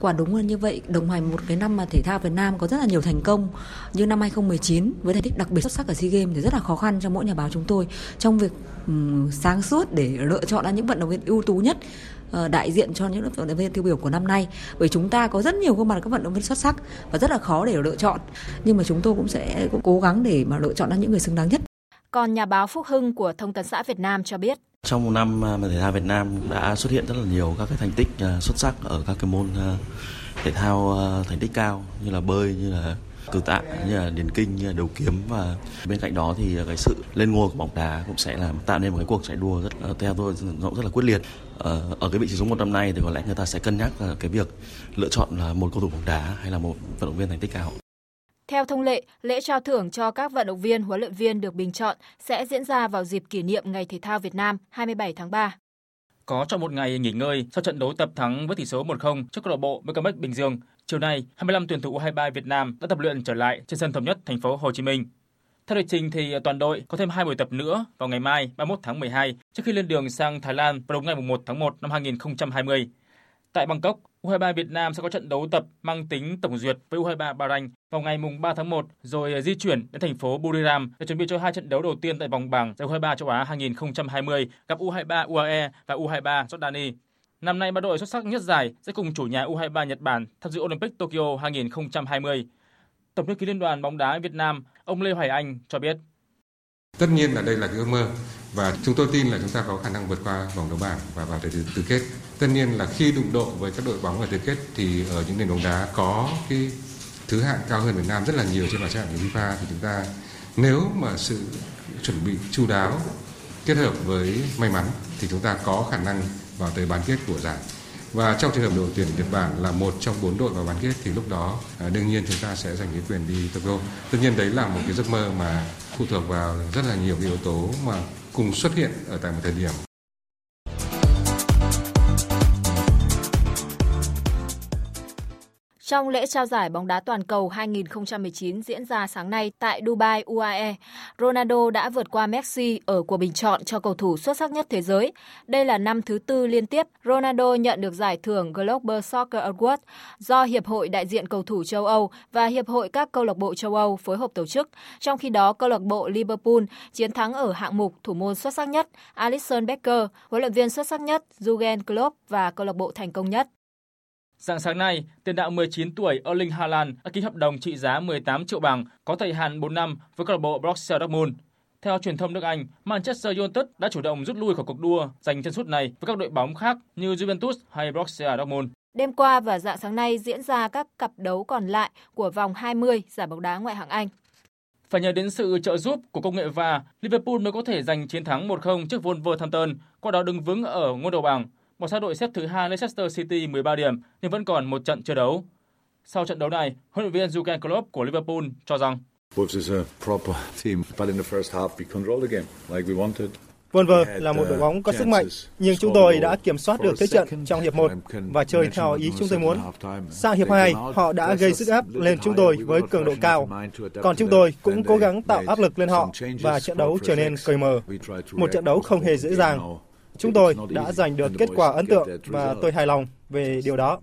Quả đúng là như vậy, đồng hành một cái năm mà thể thao Việt Nam có rất là nhiều thành công. Như năm 2019 với thành tích đặc biệt xuất sắc ở SEA Games thì rất là khó khăn cho mỗi nhà báo chúng tôi. Trong việc um, sáng suốt để lựa chọn ra những vận động viên ưu tú nhất uh, đại diện cho những vận động viên tiêu biểu của năm nay. Bởi chúng ta có rất nhiều gương mặt các vận động viên xuất sắc và rất là khó để lựa chọn. Nhưng mà chúng tôi cũng sẽ cũng cố gắng để mà lựa chọn ra những người xứng đáng nhất. Còn nhà báo Phúc Hưng của Thông tấn xã Việt Nam cho biết trong một năm à, mà thể thao Việt Nam đã xuất hiện rất là nhiều các cái thành tích à, xuất sắc ở các cái môn à, thể thao thành tích cao như là bơi như là cử tạ như là điền kinh như là đấu kiếm và bên cạnh đó thì cái sự lên ngôi của bóng đá cũng sẽ làm tạo nên một cái cuộc chạy đua rất theo tôi nó rất là quyết liệt. Ở, ở cái vị trí số một năm nay thì có lẽ người ta sẽ cân nhắc cái việc lựa chọn là một cầu thủ bóng đá hay là một vận động viên thành tích cao theo thông lệ, lễ trao thưởng cho các vận động viên, huấn luyện viên được bình chọn sẽ diễn ra vào dịp kỷ niệm Ngày Thể thao Việt Nam 27 tháng 3. Có trong một ngày nghỉ ngơi sau trận đấu tập thắng với tỷ số 1-0 trước câu lạc bộ BKMX Bình Dương. Chiều nay, 25 tuyển thủ U23 Việt Nam đã tập luyện trở lại trên sân thống nhất thành phố Hồ Chí Minh. Theo lịch trình thì toàn đội có thêm hai buổi tập nữa vào ngày mai 31 tháng 12 trước khi lên đường sang Thái Lan vào đúng ngày 1 tháng 1 năm 2020. Tại Bangkok, U23 Việt Nam sẽ có trận đấu tập mang tính tổng duyệt với U23 Bahrain vào ngày mùng 3 tháng 1 rồi di chuyển đến thành phố Buriram để chuẩn bị cho hai trận đấu đầu tiên tại vòng bảng giải U23 châu Á 2020 gặp U23 UAE và U23 Jordani. Năm nay ba đội xuất sắc nhất giải sẽ cùng chủ nhà U23 Nhật Bản tham dự Olympic Tokyo 2020. Tổng thư ký Liên đoàn bóng đá Việt Nam, ông Lê Hoài Anh cho biết. Tất nhiên là đây là cái ước mơ và chúng tôi tin là chúng ta có khả năng vượt qua vòng đấu bảng và vào tới tứ kết. Tất nhiên là khi đụng độ với các đội bóng ở tứ kết thì ở những nền bóng đá có cái thứ hạng cao hơn Việt Nam rất là nhiều trên bảng xếp hạng của FIFA thì chúng ta, nếu mà sự chuẩn bị chu đáo kết hợp với may mắn thì chúng ta có khả năng vào tới bán kết của giải. Và trong trường hợp đội tuyển Nhật Bản là một trong bốn đội vào bán kết thì lúc đó à, đương nhiên chúng ta sẽ giành cái quyền đi Tokyo. Tất nhiên đấy là một cái giấc mơ mà phụ thuộc vào rất là nhiều cái yếu tố mà cùng xuất hiện ở tại một thời điểm Trong lễ trao giải bóng đá toàn cầu 2019 diễn ra sáng nay tại Dubai, UAE, Ronaldo đã vượt qua Messi ở cuộc bình chọn cho cầu thủ xuất sắc nhất thế giới. Đây là năm thứ tư liên tiếp Ronaldo nhận được giải thưởng Global Soccer Award do Hiệp hội đại diện cầu thủ châu Âu và Hiệp hội các câu lạc bộ châu Âu phối hợp tổ chức. Trong khi đó, câu lạc bộ Liverpool chiến thắng ở hạng mục thủ môn xuất sắc nhất Alisson Becker, huấn luyện viên xuất sắc nhất Jurgen Klopp và câu lạc bộ thành công nhất Dạng sáng nay, tiền đạo 19 tuổi Erling Haaland đã ký hợp đồng trị giá 18 triệu bảng có thời hạn 4 năm với câu lạc bộ Borussia Dortmund. Theo truyền thông nước Anh, Manchester United đã chủ động rút lui khỏi cuộc đua giành chân sút này với các đội bóng khác như Juventus hay Borussia Dortmund. Đêm qua và dạng sáng nay diễn ra các cặp đấu còn lại của vòng 20 giải bóng đá ngoại hạng Anh. Phải nhờ đến sự trợ giúp của công nghệ VAR, Liverpool mới có thể giành chiến thắng 1-0 trước Wolverhampton, qua đó đứng vững ở ngôi đầu bảng. Bỏ xa đội xếp thứ hai Leicester City 13 điểm nhưng vẫn còn một trận chưa đấu. Sau trận đấu này, huấn luyện viên Jurgen Klopp của Liverpool cho rằng Wolves is a proper team, but in the first half we controlled the game like we wanted. Wolves là một đội bóng có sức mạnh, nhưng chúng tôi đã kiểm soát được thế trận trong hiệp 1 và chơi theo ý chúng tôi muốn. Sang hiệp 2, họ đã gây sức ép lên chúng tôi với cường độ cao. Còn chúng tôi cũng cố gắng tạo áp lực lên họ và trận đấu trở nên cởi mở. Một trận đấu không hề dễ dàng. Chúng tôi đã giành được kết quả ấn tượng và tôi hài lòng về điều đó.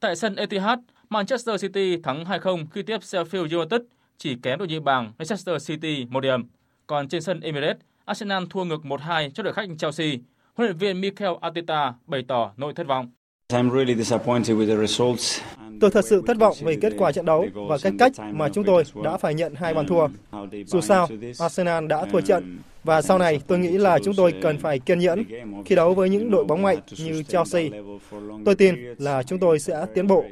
Tại sân Etihad, Manchester City thắng 2-0 khi tiếp Sheffield United, chỉ kém đội nhì bảng Leicester City một điểm. Còn trên sân Emirates, Arsenal thua ngược 1-2 trước đội khách Chelsea. Huấn luyện viên Mikel Arteta bày tỏ nỗi thất vọng. Tôi thật sự thất vọng về kết quả trận đấu và cái cách mà chúng tôi đã phải nhận hai bàn thua. Dù sao, Arsenal đã thua trận và sau này tôi nghĩ là chúng tôi cần phải kiên nhẫn khi đấu với những đội bóng mạnh như Chelsea. Tôi tin là chúng tôi sẽ tiến bộ.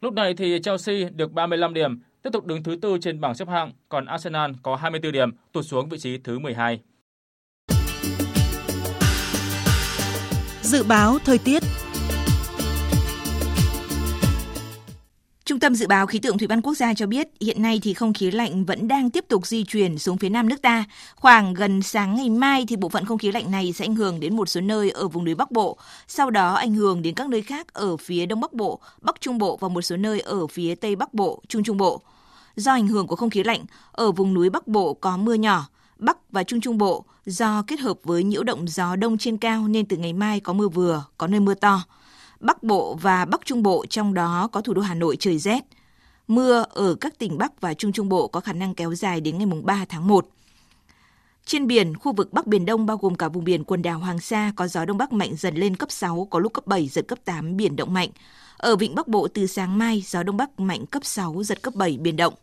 Lúc này thì Chelsea được 35 điểm, tiếp tục đứng thứ tư trên bảng xếp hạng, còn Arsenal có 24 điểm, tụt xuống vị trí thứ 12. Dự báo thời tiết Trung tâm Dự báo Khí tượng Thủy văn Quốc gia cho biết hiện nay thì không khí lạnh vẫn đang tiếp tục di chuyển xuống phía nam nước ta. Khoảng gần sáng ngày mai thì bộ phận không khí lạnh này sẽ ảnh hưởng đến một số nơi ở vùng núi Bắc Bộ, sau đó ảnh hưởng đến các nơi khác ở phía Đông Bắc Bộ, Bắc Trung Bộ và một số nơi ở phía Tây Bắc Bộ, Trung Trung Bộ. Do ảnh hưởng của không khí lạnh, ở vùng núi Bắc Bộ có mưa nhỏ, Bắc và Trung Trung Bộ do kết hợp với nhiễu động gió đông trên cao nên từ ngày mai có mưa vừa, có nơi mưa to. Bắc Bộ và Bắc Trung Bộ trong đó có thủ đô Hà Nội trời rét. Mưa ở các tỉnh Bắc và Trung Trung Bộ có khả năng kéo dài đến ngày 3 tháng 1. Trên biển, khu vực Bắc Biển Đông bao gồm cả vùng biển quần đảo Hoàng Sa có gió Đông Bắc mạnh dần lên cấp 6, có lúc cấp 7, giật cấp 8, biển động mạnh. Ở vịnh Bắc Bộ từ sáng mai, gió Đông Bắc mạnh cấp 6, giật cấp 7, biển động.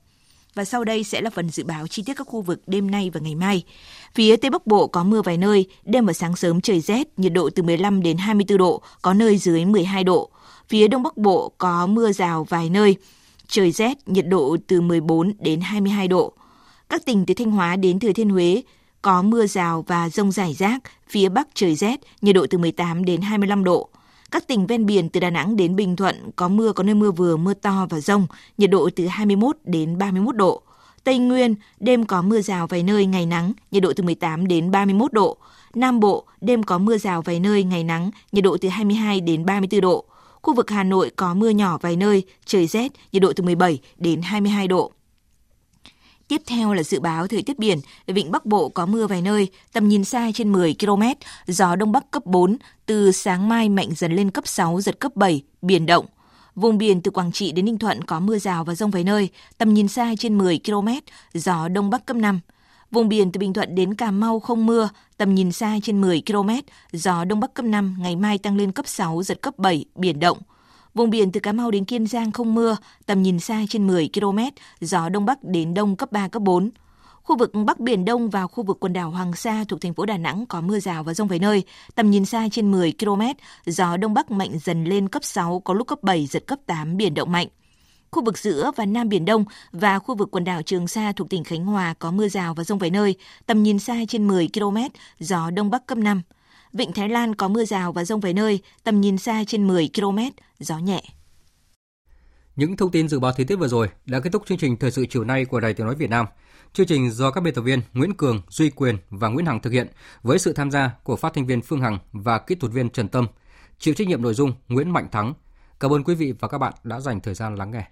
Và sau đây sẽ là phần dự báo chi tiết các khu vực đêm nay và ngày mai. Phía Tây Bắc Bộ có mưa vài nơi, đêm và sáng sớm trời rét, nhiệt độ từ 15 đến 24 độ, có nơi dưới 12 độ. Phía Đông Bắc Bộ có mưa rào vài nơi, trời rét, nhiệt độ từ 14 đến 22 độ. Các tỉnh từ Thanh Hóa đến Thừa Thiên Huế có mưa rào và rông rải rác, phía Bắc trời rét, nhiệt độ từ 18 đến 25 độ. Các tỉnh ven biển từ Đà Nẵng đến Bình Thuận có mưa có nơi mưa vừa, mưa to và rông, nhiệt độ từ 21 đến 31 độ. Tây Nguyên, đêm có mưa rào vài nơi, ngày nắng, nhiệt độ từ 18 đến 31 độ. Nam Bộ, đêm có mưa rào vài nơi, ngày nắng, nhiệt độ từ 22 đến 34 độ. Khu vực Hà Nội có mưa nhỏ vài nơi, trời rét, nhiệt độ từ 17 đến 22 độ. Tiếp theo là dự báo thời tiết biển. Vịnh Bắc Bộ có mưa vài nơi, tầm nhìn xa trên 10 km, gió Đông Bắc cấp 4, từ sáng mai mạnh dần lên cấp 6, giật cấp 7, biển động. Vùng biển từ Quảng Trị đến Ninh Thuận có mưa rào và rông vài nơi, tầm nhìn xa trên 10 km, gió Đông Bắc cấp 5. Vùng biển từ Bình Thuận đến Cà Mau không mưa, tầm nhìn xa trên 10 km, gió Đông Bắc cấp 5, ngày mai tăng lên cấp 6, giật cấp 7, biển động. Vùng biển từ Cà Mau đến Kiên Giang không mưa, tầm nhìn xa trên 10 km, gió Đông Bắc đến Đông cấp 3, cấp 4. Khu vực Bắc Biển Đông và khu vực quần đảo Hoàng Sa thuộc thành phố Đà Nẵng có mưa rào và rông vài nơi, tầm nhìn xa trên 10 km, gió Đông Bắc mạnh dần lên cấp 6, có lúc cấp 7, giật cấp 8, biển động mạnh. Khu vực giữa và Nam Biển Đông và khu vực quần đảo Trường Sa thuộc tỉnh Khánh Hòa có mưa rào và rông vài nơi, tầm nhìn xa trên 10 km, gió Đông Bắc cấp 5. Vịnh Thái Lan có mưa rào và rông vài nơi, tầm nhìn xa trên 10 km, gió nhẹ. Những thông tin dự báo thời tiết vừa rồi đã kết thúc chương trình thời sự chiều nay của Đài Tiếng nói Việt Nam. Chương trình do các biên tập viên Nguyễn Cường, Duy Quyền và Nguyễn Hằng thực hiện với sự tham gia của phát thanh viên Phương Hằng và kỹ thuật viên Trần Tâm. Chịu trách nhiệm nội dung Nguyễn Mạnh Thắng. Cảm ơn quý vị và các bạn đã dành thời gian lắng nghe.